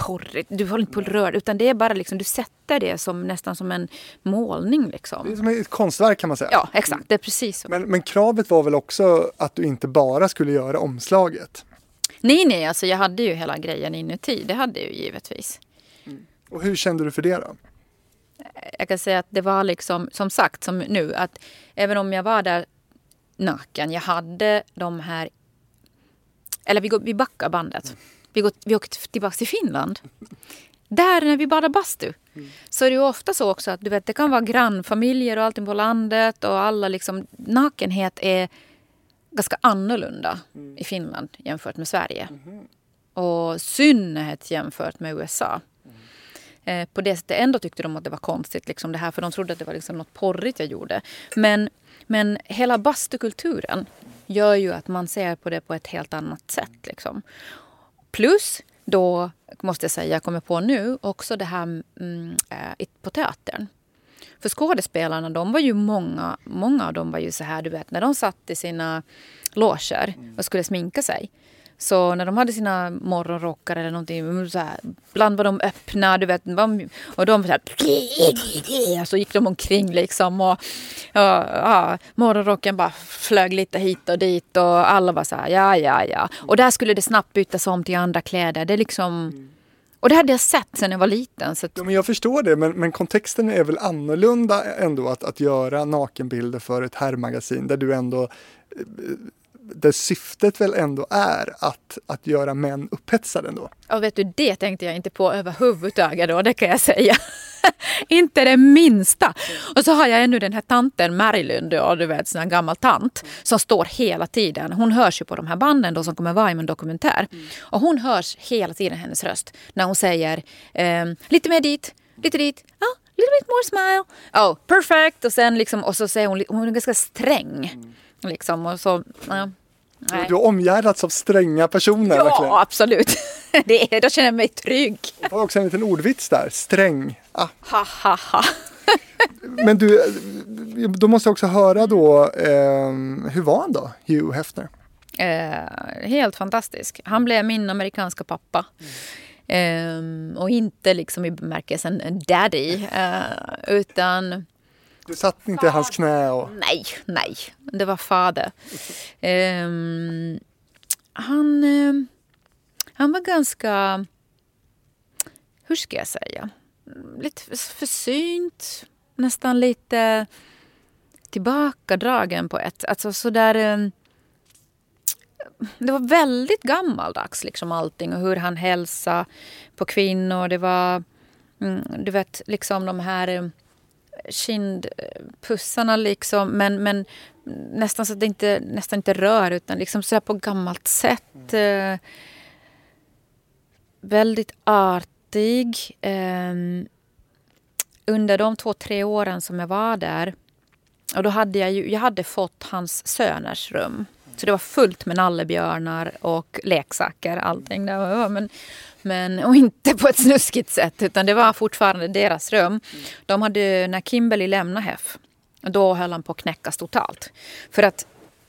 porrigt. Du håller inte på och rör utan det är bara liksom du sätter det som nästan som en målning Det är liksom. som ett konstverk kan man säga. Ja exakt, det är precis så. Men, men kravet var väl också att du inte bara skulle göra omslaget? Nej nej, alltså jag hade ju hela grejen inuti. Det hade jag ju givetvis. Och hur kände du för det då? jag kan säga att det var liksom, som sagt, som nu, att även om jag var där naken, jag hade de här... Eller vi, går, vi backar bandet. Vi, går, vi åker tillbaka till Finland. där när vi badar bastu. Mm. Så är det ju ofta så också att du vet, det kan vara grannfamiljer och allting på landet och alla liksom, nakenhet är ganska annorlunda mm. i Finland jämfört med Sverige. Mm. Och synnerhet jämfört med USA. Mm. Eh, på det sättet ändå tyckte de att det var konstigt liksom det här för de trodde att det var liksom något porrigt jag gjorde. Men, men hela bastukulturen gör ju att man ser på det på ett helt annat sätt. Liksom. Plus då, måste jag säga, jag kommer på nu, också det här mm, äh, på teatern. För skådespelarna, de var ju många, många av dem var ju så här, du vet, när de satt i sina loger och skulle sminka sig. Så när de hade sina morgonrockar eller någonting, mm, så här, ibland var de öppna, du vet, och de så här, <laughs> så gick de omkring liksom och och, ja, morgonrocken bara flög lite hit och dit och alla var så här, ja, ja, ja. Och där skulle det snabbt bytas om till andra kläder. Det är liksom... Och det hade jag sett sen jag var liten. Så att... ja, men jag förstår det, men, men kontexten är väl annorlunda ändå att, att göra nakenbilder för ett herrmagasin där du ändå eh, där syftet väl ändå är att, att göra män upphetsade ändå. Ja, vet du, det tänkte jag inte på överhuvudtaget då, det kan jag säga. <laughs> inte det minsta. Och så har jag ännu den här tanten Marilyn, då, du vet, en gammal tant, som står hela tiden. Hon hörs ju på de här banden då som kommer vara i en dokumentär. Och hon hörs hela tiden, hennes röst, när hon säger eh, lite mer dit, lite dit, ja, oh, little bit more smile. Oh, perfect. Och sen liksom, och så säger hon, hon är ganska sträng. Liksom, och så, ja. Nej. Du har omgärdats av stränga personer. Ja, verkligen. absolut. <laughs> Det är, då känner jag mig trygg. Jag har också en liten ordvits där. Sträng. Ah. Ha, ha, ha. <laughs> Men du, då måste jag också höra då, eh, hur var han då, Hugh Hefner? Eh, helt fantastisk. Han blev min amerikanska pappa. Mm. Eh, och inte liksom i bemärkelsen daddy, eh, utan du satt inte i hans knä? Och... Nej, nej. Det var fader. Um, han, um, han var ganska, hur ska jag säga, lite försynt. Nästan lite tillbakadragen på ett... Alltså sådär... Um, det var väldigt gammaldags liksom allting och hur han hälsade på kvinnor. Det var, mm, du vet, liksom de här kindpussarna liksom. Men, men nästan så att det inte, nästan inte rör utan liksom så på gammalt sätt. Mm. Eh, väldigt artig. Eh, under de två, tre åren som jag var där och då hade jag ju, jag hade fått hans söners rum. Så det var fullt med nallebjörnar och leksaker, allting. Där. Men, men, och inte på ett snuskigt sätt, utan det var fortfarande deras rum. De hade, när Kimberly lämnade HEF, då höll han på att knäckas totalt. För att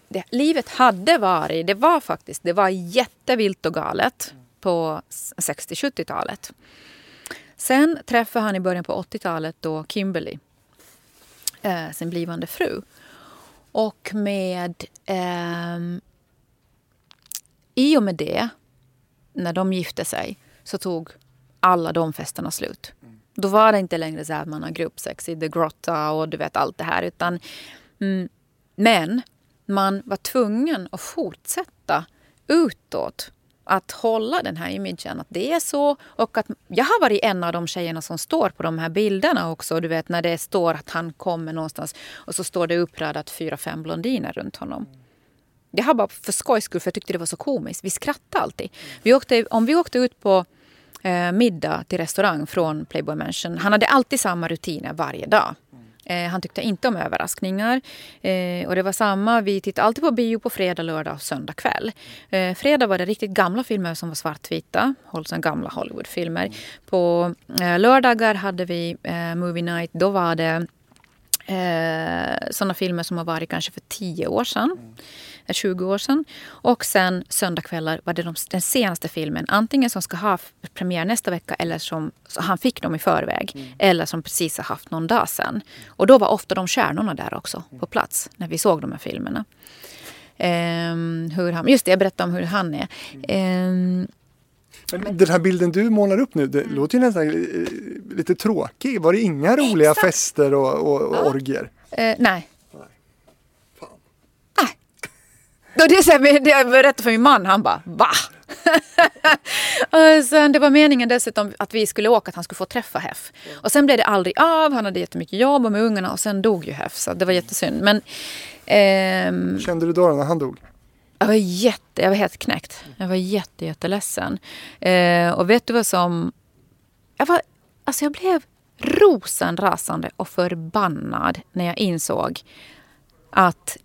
det, livet hade varit, det var faktiskt, det var jättevilt och galet på 60-70-talet. Sen träffade han i början på 80-talet då Kimberly, eh, sin blivande fru. Och med... Eh, I och med det, när de gifte sig, så tog alla de festerna slut. Då var det inte längre så att man har gruppsex i The Grotta och du vet allt det här. Utan, mm, men man var tvungen att fortsätta utåt att hålla den här imagen, att det är så. Och att jag har varit en av de tjejerna som står på de här bilderna också. Du vet när det står att han kommer någonstans och så står det uppradat fyra, fem blondiner runt honom. Jag har bara för skojs skull, för jag tyckte det var så komiskt. Vi skrattade alltid. Vi åkte, om vi åkte ut på eh, middag till restaurang från Playboy Mansion. Han hade alltid samma rutiner varje dag. Eh, han tyckte inte om överraskningar. Eh, och det var samma, vi tittade alltid på bio på fredag, lördag och söndag kväll. Eh, fredag var det riktigt gamla filmer som var svartvita, alltså gamla Hollywoodfilmer. På eh, lördagar hade vi eh, Movie Night, då var det eh, sådana filmer som har varit kanske för tio år sedan. 20 år sedan. Och sen söndagkvällar var det de, den senaste filmen. Antingen som ska ha premiär nästa vecka eller som han fick dem i förväg. Mm. Eller som precis har haft någon dag sedan. Och då var ofta de stjärnorna där också på plats när vi såg de här filmerna. Um, hur han, just det, jag berättade om hur han är. Um, den här bilden du målar upp nu, det mm. låter ju nästan eh, lite tråkig. Var det inga roliga Exakt. fester och, och, och ja. orgier? Eh, nej, och det, så här, jag berättade för min man, han bara va? <laughs> och sen, det var meningen dessutom att vi skulle åka, att han skulle få träffa Heff. Och sen blev det aldrig av, han hade jättemycket jobb och med ungarna och sen dog ju Heff. Så det var jättesynd. Men, ehm, Kände du då när han dog? Jag var, jätte, jag var helt knäckt. Jag var jätte, jätteledsen. Eh, och vet du vad som... Jag, var, alltså jag blev rosenrasande och förbannad när jag insåg att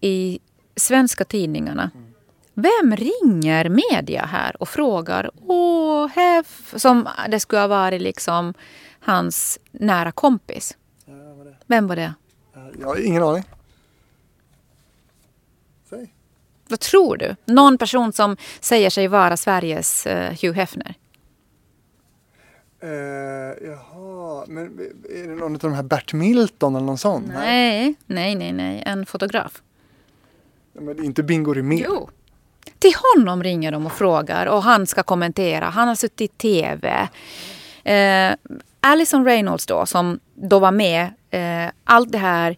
i svenska tidningarna vem ringer media här och frågar åh, Heff, som det skulle ha varit liksom hans nära kompis? Vem var det? Jag har ingen aning. Säg. Vad tror du? Någon person som säger sig vara Sveriges uh, Hugh Hefner? Uh, jaha, men är det någon av de här Bert Milton eller någon sån? Nej, nej, nej, nej. En fotograf. Men det är inte Bingo Rimér? Jo. Till honom ringer de och frågar och han ska kommentera. Han har suttit i TV. Uh, Alison Reynolds då, som då var med. Uh, allt det här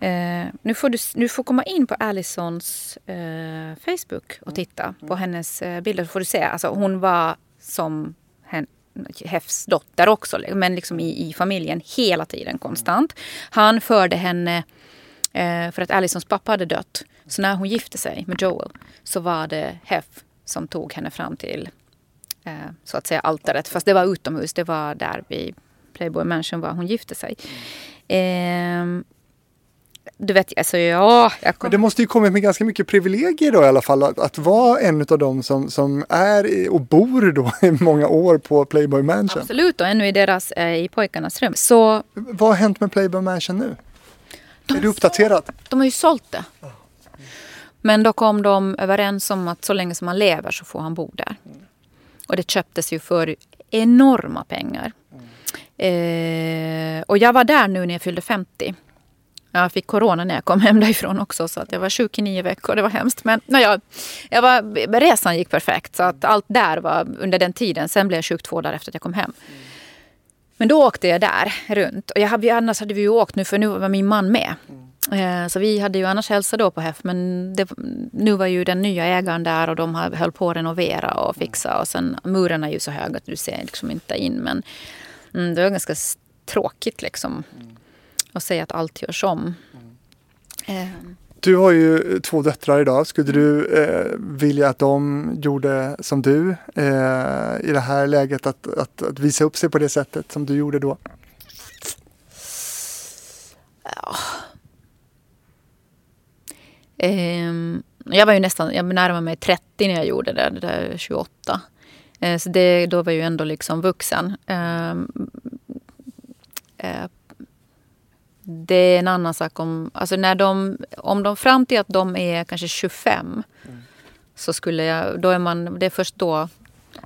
Eh, nu, får du, nu får komma in på Alisons eh, Facebook och titta på hennes eh, bilder. Så får du se. Alltså, hon var som Hefs dotter också, men liksom i, i familjen hela tiden konstant. Han förde henne, eh, för att Alisons pappa hade dött. Så när hon gifte sig med Joel så var det Hef som tog henne fram till eh, så att säga altaret. Fast det var utomhus, det var där vid Playboy Mansion var hon gifte sig. Eh, du vet, alltså ja... Men det måste ju kommit med ganska mycket privilegier då i alla fall att, att vara en av dem som, som är och bor då <laughs> i många år på Playboy Mansion. Absolut och ännu i deras, eh, i pojkarnas rum. Så... Vad har hänt med Playboy Mansion nu? De är du uppdaterad? De har ju sålt det. Men då kom de överens om att så länge som han lever så får han bo där. Och det köptes ju för enorma pengar. Eh, och jag var där nu när jag fyllde 50. Jag fick corona när jag kom hem därifrån också så att jag var sjuk i nio veckor. Det var hemskt. Men nej, jag, jag var, resan gick perfekt så att allt där var under den tiden. Sen blev jag sjuk två dagar efter att jag kom hem. Men då åkte jag där runt. Och jag hade, annars hade vi ju åkt nu för nu var min man med. Mm. Så vi hade ju annars hälsat då på HEF men det, nu var ju den nya ägaren där och de höll på att renovera och fixa. Och sen muren är ju så höga att du ser liksom inte in. Men mm, det var ganska tråkigt liksom. Mm och säga att allt görs om. Mm. Du har ju två döttrar idag. Skulle du eh, vilja att de gjorde som du eh, i det här läget? Att, att, att, visa upp sig på det sättet som du gjorde då? Ja. Eh, jag var ju nästan, jag närmade mig 30 när jag gjorde det, det där 28. Eh, så det, då var jag ju ändå liksom vuxen. Det är en annan sak om, alltså när de, om de fram till att de är kanske 25 mm. så skulle jag, då är man, det är först då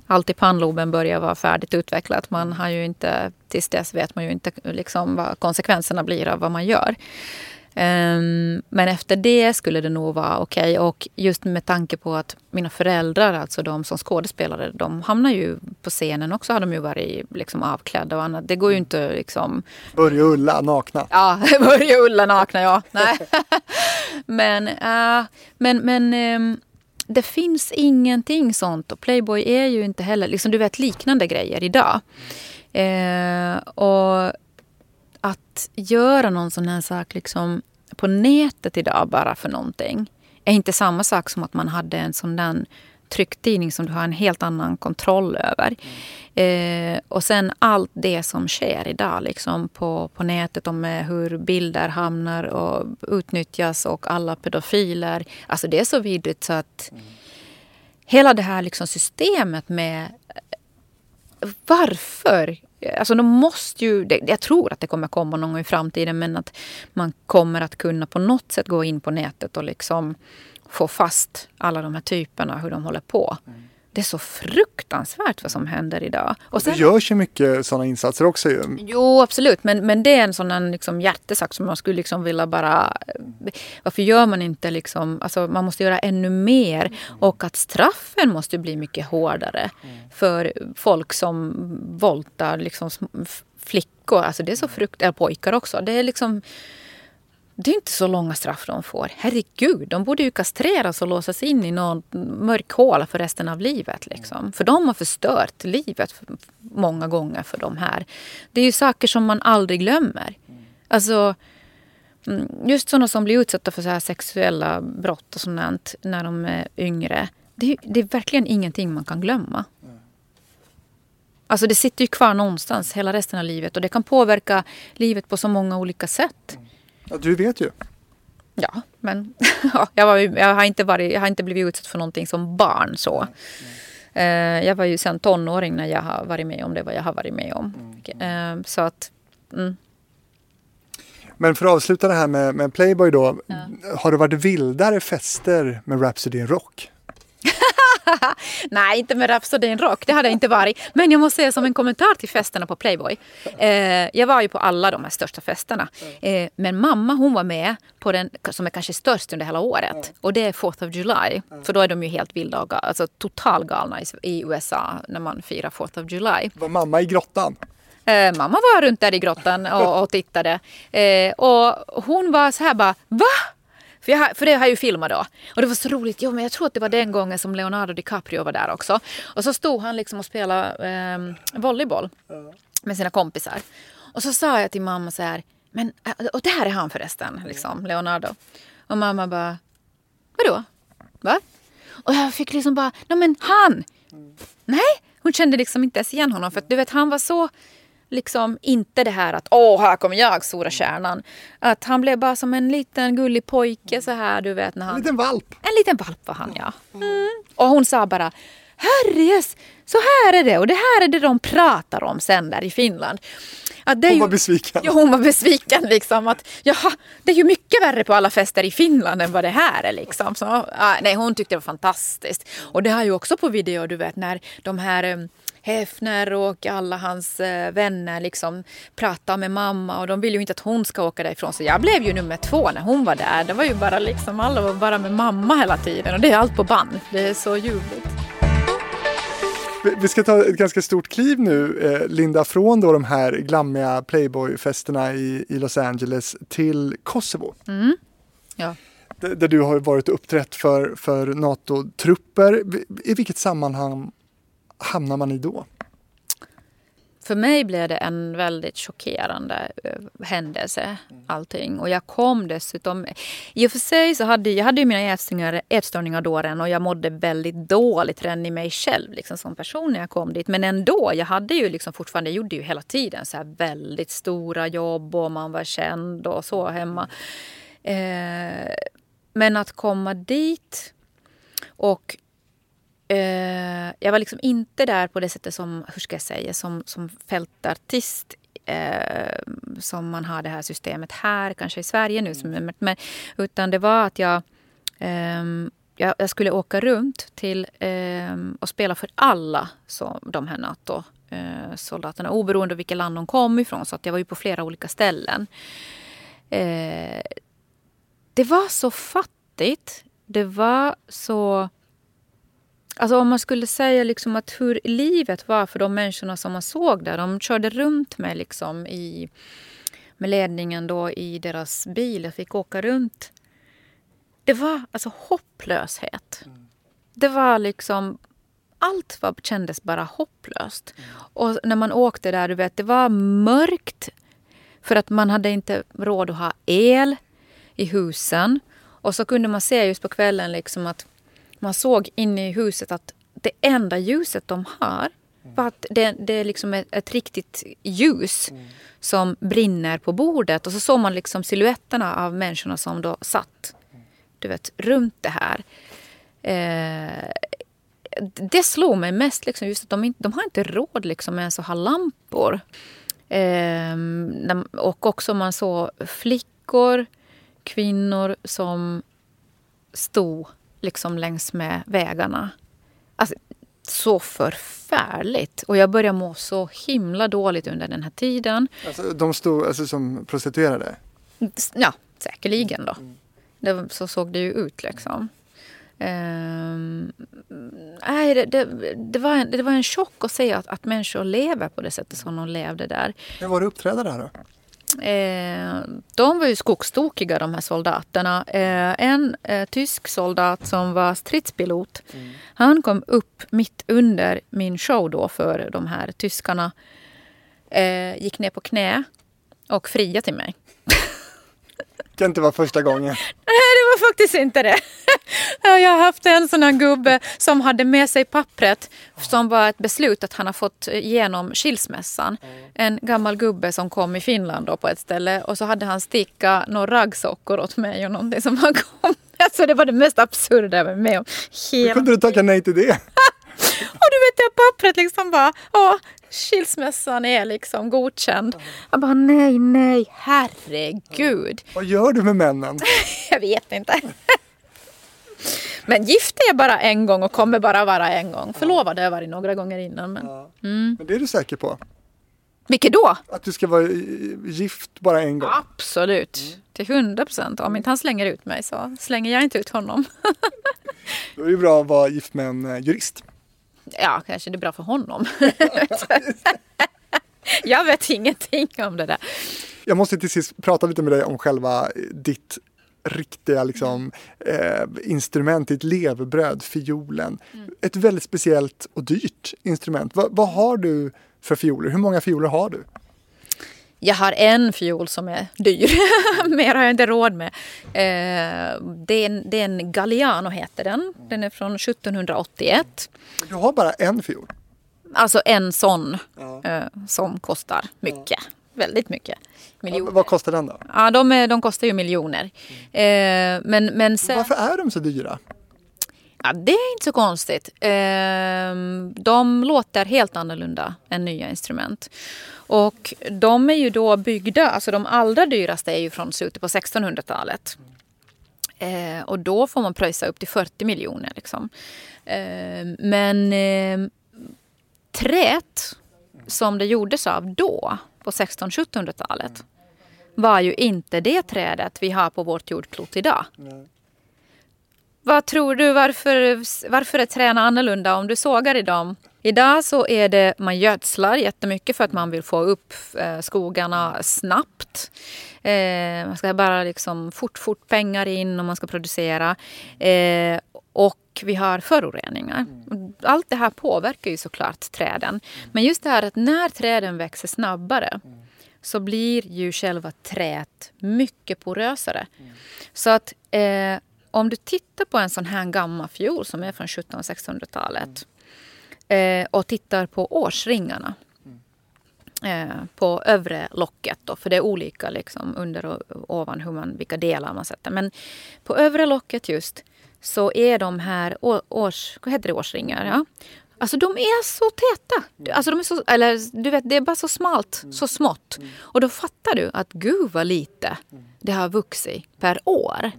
allt i pannloben börjar vara färdigt utvecklat. Man har ju inte, tills dess vet man ju inte liksom vad konsekvenserna blir av vad man gör. Um, men efter det skulle det nog vara okej. Okay. Och just med tanke på att mina föräldrar, alltså de som skådespelare, de hamnar ju på scenen också. Har de ju varit liksom avklädda och annat. Det går ju inte liksom... Börja Ulla nakna. Ja, <laughs> Börja Ulla nakna, ja. Nej. <laughs> men, uh, men, men um, det finns ingenting sånt. Och Playboy är ju inte heller, liksom, du vet liknande grejer idag. Uh, och att göra någon sån här sak liksom på nätet idag bara för någonting är inte samma sak som att man hade en sån där trycktidning som du har en helt annan kontroll över. Mm. Eh, och sen allt det som sker idag liksom på, på nätet om hur bilder hamnar och utnyttjas och alla pedofiler. Alltså det är så vidrigt så att mm. hela det här liksom systemet med varför Alltså de måste ju, jag tror att det kommer komma någon gång i framtiden men att man kommer att kunna på något sätt gå in på nätet och liksom få fast alla de här typerna, hur de håller på. Mm. Det är så fruktansvärt vad som händer idag. Och sen, det görs ju mycket sådana insatser också ju. Jo absolut men, men det är en sån liksom hjärtesak som man skulle liksom vilja bara... Varför gör man inte liksom... Alltså man måste göra ännu mer. Och att straffen måste bli mycket hårdare. För folk som våldtar liksom flickor. Alltså det är så frukt... Eller pojkar också. Det är liksom det är inte så långa straff de får. Herregud, de borde ju kastreras och låsas in i någon mörk håla för resten av livet. Liksom. För de har förstört livet många gånger för de här. Det är ju saker som man aldrig glömmer. Alltså, mm, just sådana som blir utsatta för så här sexuella brott och sånt när de är yngre. Det är, det är verkligen ingenting man kan glömma. Alltså det sitter ju kvar någonstans hela resten av livet och det kan påverka livet på så många olika sätt. Ja, du vet ju. Ja, men <laughs> ja, jag, var, jag, har inte varit, jag har inte blivit utsatt för någonting som barn. så. Mm. Jag var ju sen tonåring när jag har varit med om det vad jag har varit med om. Mm. Uh, så att... Mm. Men för att avsluta det här med, med Playboy då. Ja. Har det varit vildare fester med Rhapsody in Rock? <laughs> Nej, inte med Rhapsody in Rock. Det hade det inte varit. Men jag måste säga som en kommentar till festerna på Playboy. Eh, jag var ju på alla de här största festerna. Eh, men mamma hon var med på den som är kanske störst under hela året. Och det är 4th of July. För då är de ju helt vilda och alltså totalgalna i, i USA när man firar 4th of July. Var mamma i grottan? Eh, mamma var runt där i grottan och, och tittade. Eh, och hon var så här bara, va? För, jag, för det har jag ju filmat då. Och det var så roligt. Jo, men jag tror att det var den gången som Leonardo DiCaprio var där också. Och så stod han liksom och spelade eh, volleyboll med sina kompisar. Och så sa jag till mamma så här, men, och det här är han förresten, liksom, Leonardo. Och mamma bara, vadå? Va? Och jag fick liksom bara, nej men han! Nej, hon kände liksom inte ens igen honom. För att, du vet, han var så liksom inte det här att åh, här kommer jag, stora kärnan. Att han blev bara som en liten gullig pojke så här, du vet. När han, en liten valp. En liten valp var han, ja. Mm. Och hon sa bara Herres, så här är det och det här är det de pratar om sen där i Finland. Att det hon var besviken. Ja, hon var besviken. Liksom, att, jaha, det är ju mycket värre på alla fester i Finland än vad det här är. Liksom. Så, nej, hon tyckte det var fantastiskt. Och det har ju också på video, du vet, när de här Hefner och alla hans eh, vänner liksom pratade med mamma och de vill ju inte att hon ska åka därifrån. Så jag blev ju nummer två när hon var där. Det var ju bara liksom, alla var bara med mamma hela tiden och det är allt på band. Det är så ljuvligt. Vi ska ta ett ganska stort kliv nu, eh, Linda, från då de här glammiga Playboy-festerna i, i Los Angeles till Kosovo. Mm. Ja. Där du har varit uppträtt för, för NATO-trupper. I vilket sammanhang hamnar man i då? För mig blev det en väldigt chockerande eh, händelse, allting. Och jag kom dessutom... I och för sig så hade jag hade mina ätstörningar, ätstörningar då redan och jag mådde väldigt dåligt redan i mig själv liksom, som person när jag kom dit. Men ändå, jag hade ju liksom fortfarande, jag gjorde ju hela tiden så här väldigt stora jobb och man var känd och så hemma. Eh, men att komma dit och eh, jag var liksom inte där på det sättet som, hur ska jag säga, som, som fältartist eh, som man har det här systemet här, kanske i Sverige nu. Som, men, utan det var att jag, eh, jag, jag, skulle åka runt till eh, och spela för alla så, de här NATO-soldaterna oberoende av vilket land de kom ifrån. Så att jag var ju på flera olika ställen. Eh, det var så fattigt. Det var så Alltså om man skulle säga liksom att hur livet var för de människorna som man såg där. De körde runt med, liksom i, med ledningen då i deras bil. Jag fick åka runt. Det var alltså hopplöshet. Mm. Det var liksom... Allt var, kändes bara hopplöst. Mm. Och när man åkte där, du vet, det var mörkt. För att man hade inte råd att ha el i husen. Och så kunde man se just på kvällen liksom att man såg inne i huset att det enda ljuset de har var att det, det är liksom ett, ett riktigt ljus mm. som brinner på bordet. Och så såg man liksom siluetterna av människorna som då satt du vet, runt det här. Eh, det slog mig mest liksom just att de, inte, de har inte råd liksom ens att ha lampor. Eh, och också man såg flickor, kvinnor som stod liksom längs med vägarna. Alltså, så förfärligt. Och jag började må så himla dåligt under den här tiden. Alltså, de stod alltså, som prostituerade? Ja, säkerligen då. Det, så såg det ju ut liksom. Um, nej, det, det, det, var en, det var en chock att se att, att människor lever på det sättet som de levde där. Hur var det att uppträda där då? Eh, de var ju skogstokiga de här soldaterna. Eh, en eh, tysk soldat som var stridspilot. Mm. Han kom upp mitt under min show då för de här tyskarna. Eh, gick ner på knä och friade till mig. Kan inte vara första gången. Nej, det var faktiskt inte det. <laughs> Jag har haft en sån här gubbe som hade med sig pappret som var ett beslut att han har fått genom skilsmässan. En gammal gubbe som kom i Finland då på ett ställe och så hade han stickat några raggsockor åt mig och någonting som han kom Alltså <laughs> det var det mest absurda jag var med om. Hur kunde du tacka nej till det? <laughs> och du vet det pappret liksom bara, ja, skilsmässan är liksom godkänd. Jag bara nej, nej, herregud. Vad gör du med männen? <laughs> jag vet inte. Men gift är bara en gång och kommer bara vara en gång. Förlovad har jag varit några gånger innan. Men, ja. mm. men det är du säker på? Vilket då? Att du ska vara gift bara en gång? Absolut. Mm. Till hundra procent. Om inte han slänger ut mig så slänger jag inte ut honom. <laughs> Då är det bra att vara gift med en eh, jurist. Ja, kanske det är bra för honom. <laughs> jag vet ingenting om det där. Jag måste till sist prata lite med dig om själva ditt riktiga liksom, eh, instrument, ditt levebröd, fiolen. Mm. Ett väldigt speciellt och dyrt instrument. Va, vad har du för fioler? Hur många fioler har du? Jag har en fiol som är dyr. <laughs> Mer har jag inte råd med. Eh, det, är en, det är en Galliano heter den. Den är från 1781. Du har bara en fiol? Alltså en sån ja. eh, som kostar mycket. Ja. Väldigt mycket. Miljoner. Vad kostar den då? Ja, de, är, de kostar ju miljoner. Eh, men, men sen... Varför är de så dyra? Ja, det är inte så konstigt. Ehm, de låter helt annorlunda än nya instrument. Och de är ju då byggda, alltså de allra dyraste är ju från slutet på 1600-talet. Eh, och då får man pröjsa upp till 40 miljoner. Liksom. Eh, men eh, träet som det gjordes av då, på 1600-1700-talet, var ju inte det trädet vi har på vårt jordklot idag. Nej. Vad tror du, varför, varför är träna annorlunda om du sågar i dem? Idag så är det, man gödslar jättemycket för att man vill få upp eh, skogarna snabbt. Eh, man ska bara liksom fort, fort pengar in och man ska producera. Eh, och vi har föroreningar. Allt det här påverkar ju såklart träden. Men just det här att när träden växer snabbare så blir ju själva träet mycket porösare. Så att eh, om du tittar på en sån här gammal fiol som är från 1700-1600-talet eh, och tittar på årsringarna eh, på övre locket. Då, för det är olika liksom, under och ovan hur man, vilka delar man sätter. Men på övre locket just så är de här års, vad heter det, årsringar. Ja? Alltså de är så täta. Alltså de är så, eller du vet, det är bara så smalt, så smått. Och då fattar du att gud vad lite det har vuxit per år.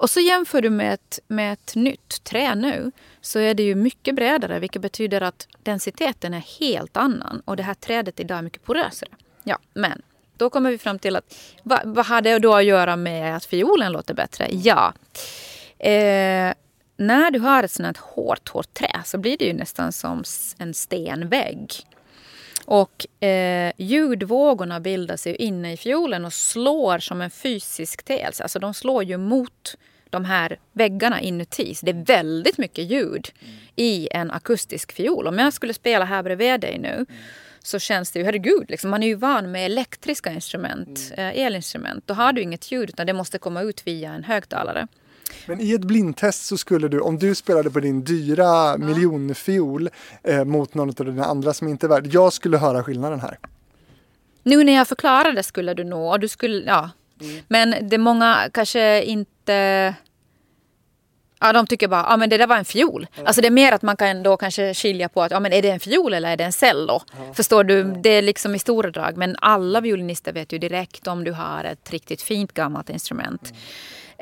Och så jämför du med ett, med ett nytt trä nu så är det ju mycket bredare vilket betyder att densiteten är helt annan. Och det här trädet idag är mycket porösare. Ja, men då kommer vi fram till att vad, vad har det då att göra med att fiolen låter bättre? Ja, eh, när du har ett sånt här hårt, hårt trä så blir det ju nästan som en stenvägg. Och eh, ljudvågorna bildas ju inne i fiolen och slår som en fysisk tes. Alltså de slår ju mot de här väggarna inuti. Så det är väldigt mycket ljud mm. i en akustisk fiol. Om jag skulle spela här bredvid dig nu mm. så känns det ju, herregud, liksom, man är ju van med elektriska instrument, mm. eh, elinstrument. Då har du inget ljud utan det måste komma ut via en högtalare. Men i ett blindtest så skulle du, om du spelade på din dyra ja. miljonfiol eh, mot någon av dina andra som inte är värd, jag skulle höra skillnaden här. Nu när jag förklarar det skulle du nog, du skulle, ja. Mm. Men det många kanske inte Ja, de tycker bara, ja men det där var en fiol. Mm. Alltså det är mer att man kan då kanske skilja på att, ja men är det en fiol eller är det en cello? Mm. Förstår du? Det är liksom i stora drag. Men alla violinister vet ju direkt om du har ett riktigt fint gammalt instrument.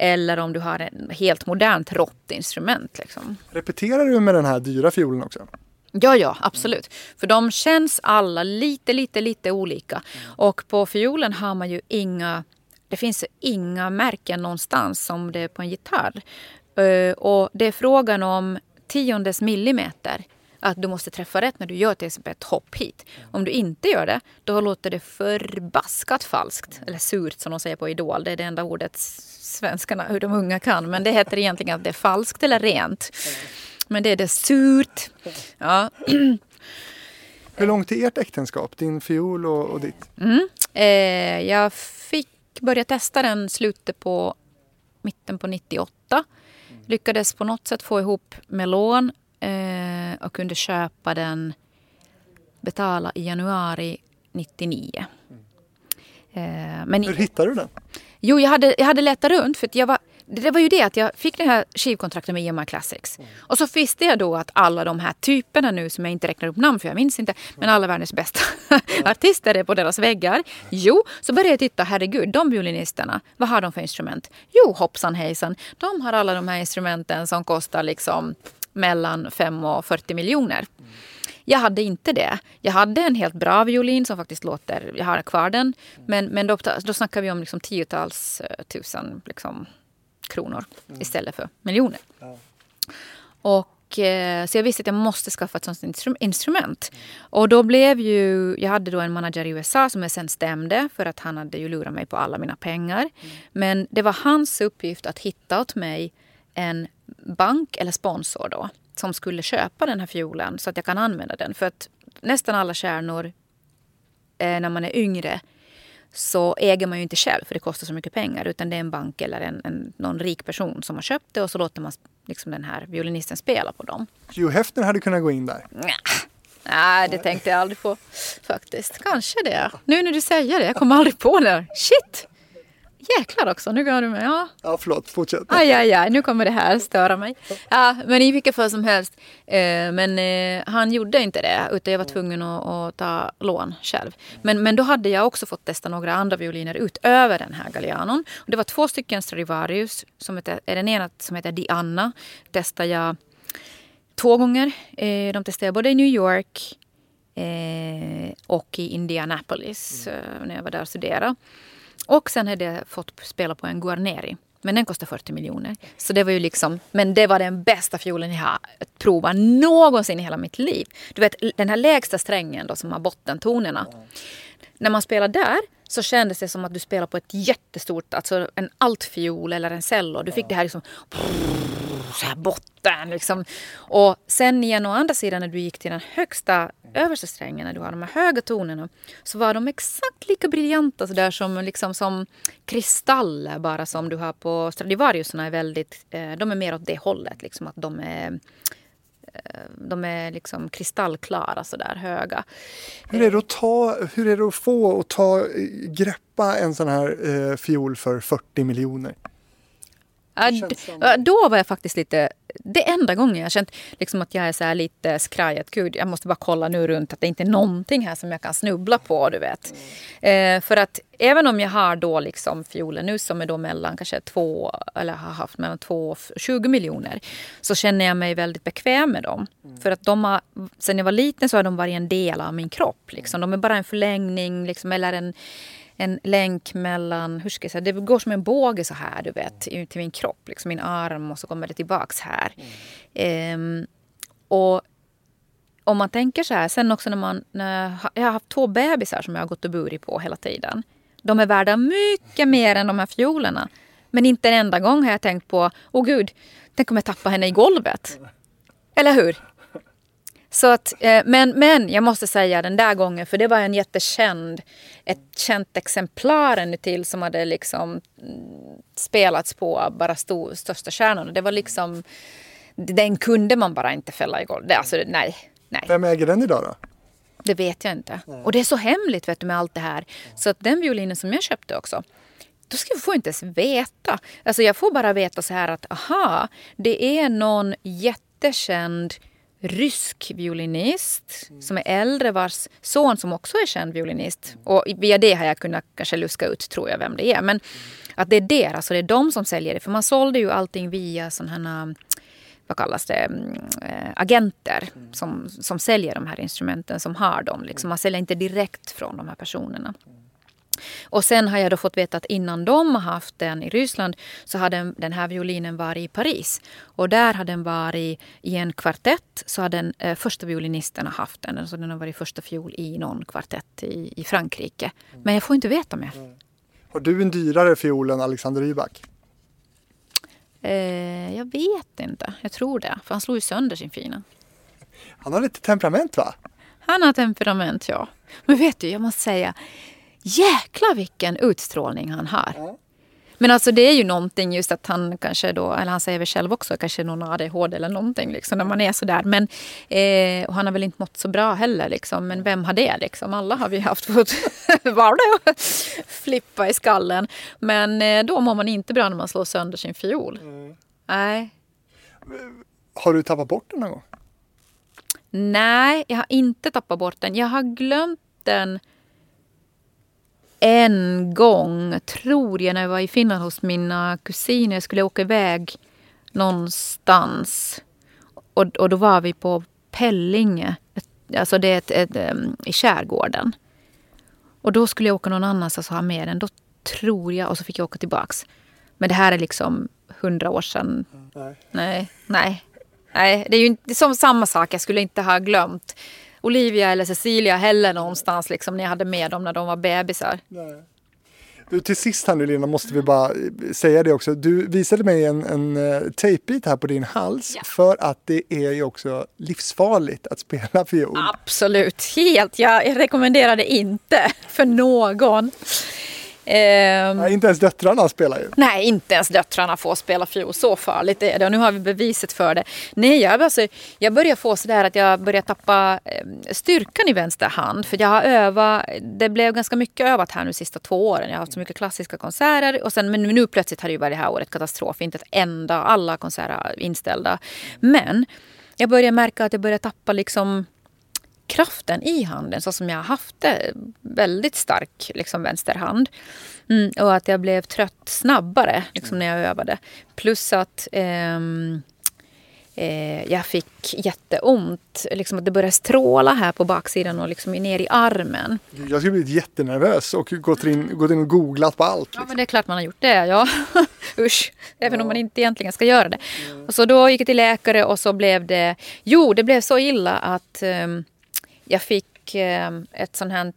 Eller om du har ett helt modernt rått instrument. Liksom. Repeterar du med den här dyra fiolen också? Ja, ja, absolut. För de känns alla lite, lite, lite olika. Och på fiolen har man ju inga det finns inga märken någonstans som det är på en gitarr. Eh, och det är frågan om tiondes millimeter att du måste träffa rätt när du gör till exempel ett hopp hit. Om du inte gör det, då låter det förbaskat falskt. Eller surt som de säger på Idol. Det är det enda ordet svenskarna, hur de unga kan. Men det heter egentligen att det är falskt eller rent. Men det är det surt. Ja. Hur långt är ert äktenskap, din fiol och, och ditt? Mm. Eh, jag fick börja testa den slutet på mitten på 98. Lyckades på något sätt få ihop med lån eh, och kunde köpa den, betala i januari 99. Eh, men, Hur hittade du den? Jo, jag hade, jag hade letat runt för jag var det var ju det att jag fick det här skivkontraktet med EMI Classics. Mm. Och så visste jag då att alla de här typerna nu som jag inte räknar upp namn för jag minns inte. Men alla världens bästa <laughs> artister är på deras väggar. Jo, så började jag titta, herregud, de violinisterna, vad har de för instrument? Jo, hoppsan hejsan, de har alla de här instrumenten som kostar liksom mellan 5 och 40 miljoner. Jag hade inte det. Jag hade en helt bra violin som faktiskt låter, jag har kvar den. Men, men då, då snackar vi om liksom tiotals eh, tusen liksom, kronor mm. istället för miljoner. Ja. Och, eh, så jag visste att jag måste skaffa ett sånt instrument. Och då blev ju, jag hade då en manager i USA som jag sen stämde för att han hade ju lurat mig på alla mina pengar. Mm. Men det var hans uppgift att hitta åt mig en bank eller sponsor då som skulle köpa den här fiolen så att jag kan använda den. För att nästan alla kärnor eh, när man är yngre så äger man ju inte själv för det kostar så mycket pengar. Utan det är en bank eller en, en, någon rik person som har köpt det och så låter man liksom den här violinisten spela på dem. Hugh Hefner hade kunnat gå in där? Nej, det tänkte jag aldrig på faktiskt. Kanske det. Nu när du säger det, jag kommer aldrig på det. Shit! Jäklar också, nu går du med. Ja, ja förlåt, fortsätt. Aj, aj, aj, nu kommer det här störa mig. Ja, men i vilket fall som helst. Eh, men eh, han gjorde inte det, utan jag var tvungen att, ta lån själv. Men, men då hade jag också fått testa några andra violiner utöver den här Gallianon. Och det var två stycken Stradivarius, som heter, den ena som heter Diana. Testade jag två gånger. Eh, de testade jag både i New York och i Indianapolis när jag var där och studerade. Och sen hade jag fått spela på en Guarneri. Men den kostade 40 miljoner. Så det var ju liksom, men det var den bästa fiolen jag har provat någonsin i hela mitt liv. Du vet den här lägsta strängen då som har bottentonerna. Mm. När man spelar där så kändes det som att du spelar på ett jättestort, alltså en altfiol eller en cello. Du fick det här liksom så här botten liksom. Och sen igen å andra sidan när du gick till den högsta översta strängen, när du har de här höga tonerna, så var de exakt lika briljanta så där som, liksom, som kristaller bara som du har på Stradivariusarna är väldigt, eh, de är mer åt det hållet liksom att de är Eh, de är liksom kristallklara sådär höga. Hur är det att, ta, hur är det att få och ta, eh, greppa en sån här eh, fiol för 40 miljoner? Ja, då var jag faktiskt lite... Det enda gången jag känt liksom att jag är så lite skraj. Att gud, jag måste bara kolla nu runt att det inte är någonting här som jag kan snubbla på. du vet. Mm. Eh, för att även om jag har då liksom fioler nu som är då mellan kanske två eller har haft mellan två och 20 miljoner. Så känner jag mig väldigt bekväm med dem. Mm. För att de har, sen jag var liten så har de varit en del av min kropp. Liksom. De är bara en förlängning liksom, eller en en länk mellan, hur ska jag säga, det går som en båge så här du vet, till min kropp, liksom min arm och så kommer det tillbaks här. Mm. Um, och om man tänker så här, sen också när man, när jag har haft två bebisar som jag har gått och burit på hela tiden. De är värda mycket mer än de här fiolerna. Men inte en enda gång har jag tänkt på, åh gud, tänk om jag tappar henne i golvet. Eller hur? Så att, eh, men, men jag måste säga den där gången, för det var en jättekänd, ett känt exemplar till som hade liksom mm, spelats på bara stor, största stjärnorna. Det var liksom, den kunde man bara inte fälla i golvet. Alltså, nej, nej. Vem äger den idag då? Det vet jag inte. Nej. Och det är så hemligt vet du, med allt det här. Så att den violinen som jag köpte också, då ska jag få inte ens veta. Alltså jag får bara veta så här att aha, det är någon jättekänd rysk violinist mm. som är äldre vars son som också är känd violinist. Och via det har jag kunnat kanske luska ut tror jag vem det är. Men att det är deras, alltså det är de som säljer det. För man sålde ju allting via sådana här vad kallas det, äh, agenter som, som säljer de här instrumenten, som har dem. Liksom. Man säljer inte direkt från de här personerna. Och sen har jag då fått veta att innan de har haft den i Ryssland så har den, den här violinen varit i Paris. Och där har den varit i en kvartett. Så har den eh, första violinisterna haft den. Så den har varit första fiol i någon kvartett i, i Frankrike. Men jag får inte veta mer. Mm. Har du en dyrare fiol än Alexander Rybak? Eh, jag vet inte. Jag tror det. För han slog ju sönder sin fina. Han har lite temperament va? Han har temperament ja. Men vet du, jag måste säga. Jäklar vilken utstrålning han har. Men alltså det är ju någonting just att han kanske då, eller han säger väl själv också, kanske någon ADHD eller någonting liksom när man är sådär. Men eh, och han har väl inte mått så bra heller liksom. Men vem har det liksom? Alla har vi haft fått <laughs> flippa i skallen. Men eh, då mår man inte bra när man slår sönder sin fiol. Mm. Nej. Har du tappat bort den någon gång? Nej, jag har inte tappat bort den. Jag har glömt den en gång, tror jag, när jag var i Finland hos mina kusiner. Jag skulle åka iväg någonstans. Och, och då var vi på Pellinge. Alltså det är ett, ett, ett, i skärgården. Och då skulle jag åka någon annanstans och ha med den. Då tror jag, och så fick jag åka tillbaks. Men det här är liksom hundra år sedan. Nej. nej. Nej. Nej, det är ju inte som samma sak. Jag skulle inte ha glömt Olivia eller Cecilia heller någonstans liksom, jag hade med dem när de var bebisar. Nej. Du, till sist här nu Lina måste vi bara säga det också. Du visade mig en, en uh, tejpbit här på din hals ja. för att det är ju också livsfarligt att spela fiol. Absolut, helt. Jag rekommenderar det inte för någon. Eh, Nej, inte ens döttrarna spelar ju. Nej, inte ens döttrarna får spela fiol. Så farligt är det. Och nu har vi beviset för det. Nej, jag, alltså, jag börjar få sådär att jag börjar tappa eh, styrkan i vänster hand. För jag har övat. Det blev ganska mycket övat här nu de sista två åren. Jag har haft så mycket klassiska konserter. Och sen, men nu plötsligt har det ju varit det här året katastrof. Inte ett enda, alla konserter inställda. Men jag börjar märka att jag börjar tappa liksom kraften i handen så som jag har haft det. Väldigt stark liksom, vänsterhand. Mm, och att jag blev trött snabbare liksom, när jag övade. Plus att ehm, eh, jag fick jätteont. Liksom att det började stråla här på baksidan och liksom ner i armen. Jag skulle blivit jättenervös och gått in, gått in och googlat på allt. Liksom. Ja men det är klart man har gjort det. Ja. <laughs> Usch. Även ja. om man inte egentligen ska göra det. Mm. Och så då gick jag till läkare och så blev det... Jo, det blev så illa att um, jag fick eh, ett sånt här,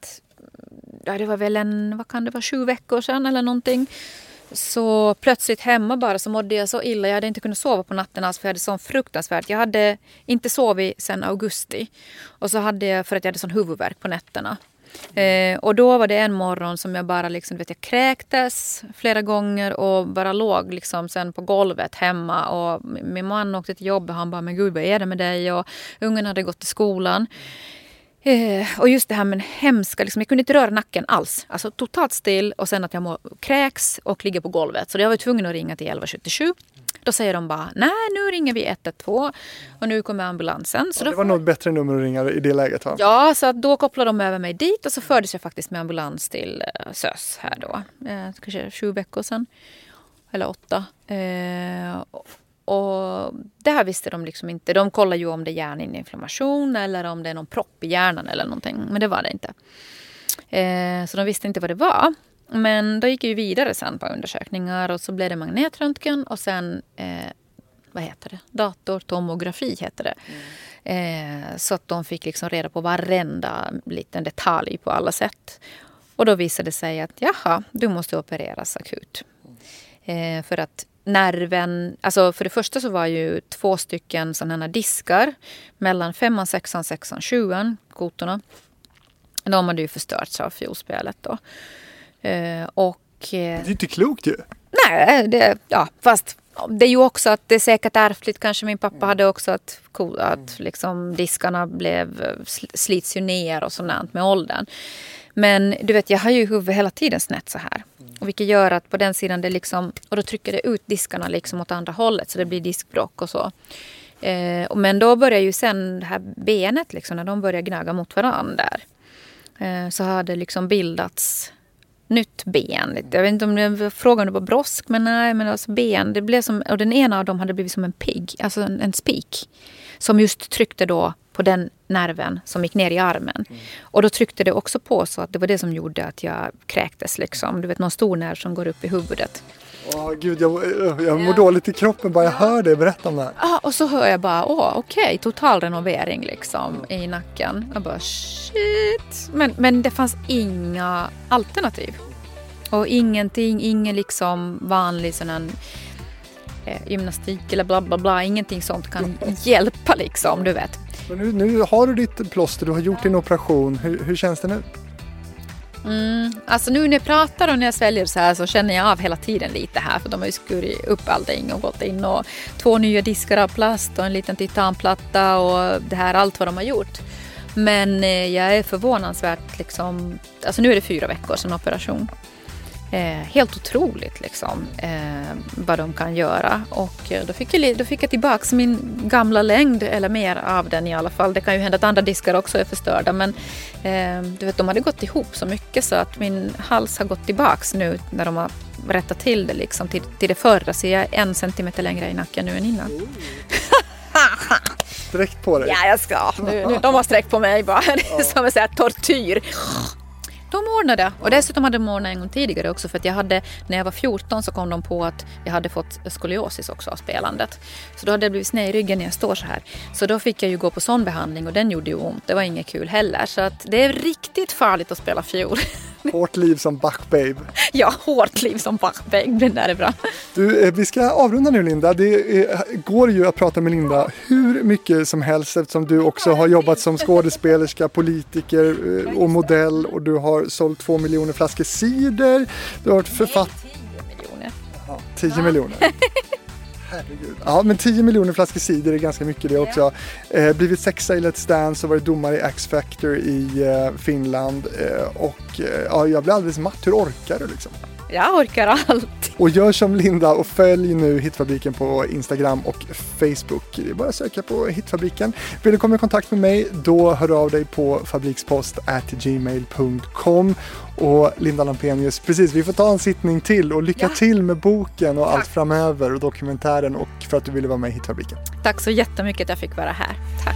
ja det var väl en, vad kan det vara, sju veckor sedan eller någonting. Så plötsligt hemma bara så mådde jag så illa. Jag hade inte kunnat sova på natten alls för jag hade sån fruktansvärt. Jag hade inte sovit sedan augusti. Och så hade jag, för att jag hade sån huvudvärk på nätterna. Eh, och då var det en morgon som jag bara liksom, vet, jag kräktes flera gånger och bara låg liksom sen på golvet hemma. Och min man åkte till jobbet och han bara, men gud vad är det med dig? Och ungen hade gått till skolan. Eh, och just det här med hemska, liksom, jag kunde inte röra nacken alls. Alltså totalt still och sen att jag må, kräks och ligger på golvet. Så jag var tvungen att ringa till 1177. Då säger de bara, nej nu ringer vi 112 och nu kommer ambulansen. Så ja, det var nog bättre nummer att ringa i det läget va? Ja, så då kopplade de över mig dit och så fördes jag faktiskt med ambulans till eh, SÖS här då. Eh, kanske sju veckor sedan. Eller åtta. Eh, och det här visste de liksom inte. De kollar ju om det är hjärninflammation eller om det är någon propp i hjärnan eller någonting. Men det var det inte. Eh, så de visste inte vad det var. Men då gick jag ju vidare sen på undersökningar och så blev det magnetröntgen och sen eh, vad heter det? Datortomografi heter det. Mm. Eh, så att de fick liksom reda på varenda liten detalj på alla sätt. Och då visade det sig att jaha, du måste opereras akut. Eh, för att nerven... Alltså för det första så var ju två stycken sådana diskar mellan femman, sexan, sexan, sjuan, kotorna. De hade ju förstörts av fiolspelet då. Eh, och... Eh, det är inte klokt ju. Nej, det, ja, fast det är ju också att det är säkert ärftligt. Kanske min pappa hade också att, att liksom diskarna blev, slits ju ner och sånt med åldern. Men du vet, jag har ju huvudet hela tiden snett så här. Och vilket gör att på den sidan det liksom, och då trycker det ut diskarna liksom åt andra hållet så det blir diskbrock och så. Eh, men då börjar ju sen det här benet, liksom, när de börjar gnaga mot varandra eh, så har det liksom bildats nytt ben. Jag vet inte om det frågan det var brosk, men nej, men alltså ben. Det blev som, och den ena av dem hade blivit som en pigg, alltså en, en spik. Som just tryckte då på den nerven som gick ner i armen. Mm. Och då tryckte det också på så att det var det som gjorde att jag kräktes. Liksom. Du vet någon stor nerv som går upp i huvudet. Åh gud, jag, jag mår ja. dåligt i kroppen bara jag hör det. Berätta om det här. Ja, och så hör jag bara, åh okej, okay, total renovering liksom i nacken. Jag bara shit. Men, men det fanns inga alternativ. Och ingenting, ingen liksom vanlig sån här gymnastik eller bla bla bla. Ingenting sånt kan <laughs> hjälpa liksom, du vet. Nu, nu har du ditt plåster, du har gjort din operation. Hur, hur känns det nu? Mm, alltså nu när jag pratar och när jag sväljer så här så känner jag av hela tiden lite här för de har ju skurit upp allting och gått in och två nya diskar av plast och en liten titanplatta och det här allt vad de har gjort. Men eh, jag är förvånansvärt liksom, alltså nu är det fyra veckor sedan operation. Eh, helt otroligt liksom, eh, vad de kan göra. Och eh, då fick, jag, då fick jag tillbaka min gamla längd, eller mer av den i alla fall. Det kan ju hända att andra diskar också är förstörda. Men eh, du vet, de hade gått ihop så mycket så att min hals har gått tillbaka nu när de har rättat till det liksom, till, till det förra. Så jag är en centimeter längre i nacken nu än innan. Mm. Sträckt på dig? Ja, jag ska. Nu, nu, de har sträckt på mig bara. <laughs> Det är som en tortyr. De ordnade och dessutom hade de ordnat en gång tidigare också för att jag hade, när jag var 14 så kom de på att jag hade fått skoliosis också av spelandet. Så då hade jag blivit sned i ryggen när jag står så här. Så då fick jag ju gå på sån behandling och den gjorde ju ont. Det var inget kul heller. Så att det är riktigt farligt att spela fiol. <laughs> <laughs> Hårt liv som Bach Babe. Ja, hårt liv som Bach Babe. Den där är bra. Du, eh, vi ska avrunda nu Linda. Det går ju att prata med Linda hur mycket som helst eftersom du också har jobbat som skådespelerska, politiker eh, och modell och du har sålt två miljoner flaskor cider. Du har varit författare. 10 miljoner. 10 miljoner. <laughs> Herregud. Ja, men 10 miljoner flaskor cider är ganska mycket det också. Eh, blivit sexa i Let's Dance och varit domare i X Factor i eh, Finland. Eh, och eh, ja, jag blir alldeles matt. Hur orkar du liksom? Jag orkar allt. Och gör som Linda och följ nu Hitfabriken på Instagram och Facebook. Det är bara att söka på Hitfabriken. Vill du komma i kontakt med mig, då hör av dig på fabrikspost@gmail.com. Och Linda Lampenius, precis, vi får ta en sittning till och lycka ja. till med boken och Tack. allt framöver och dokumentären och för att du ville vara med i Hitfabriken. Tack så jättemycket att jag fick vara här. Tack.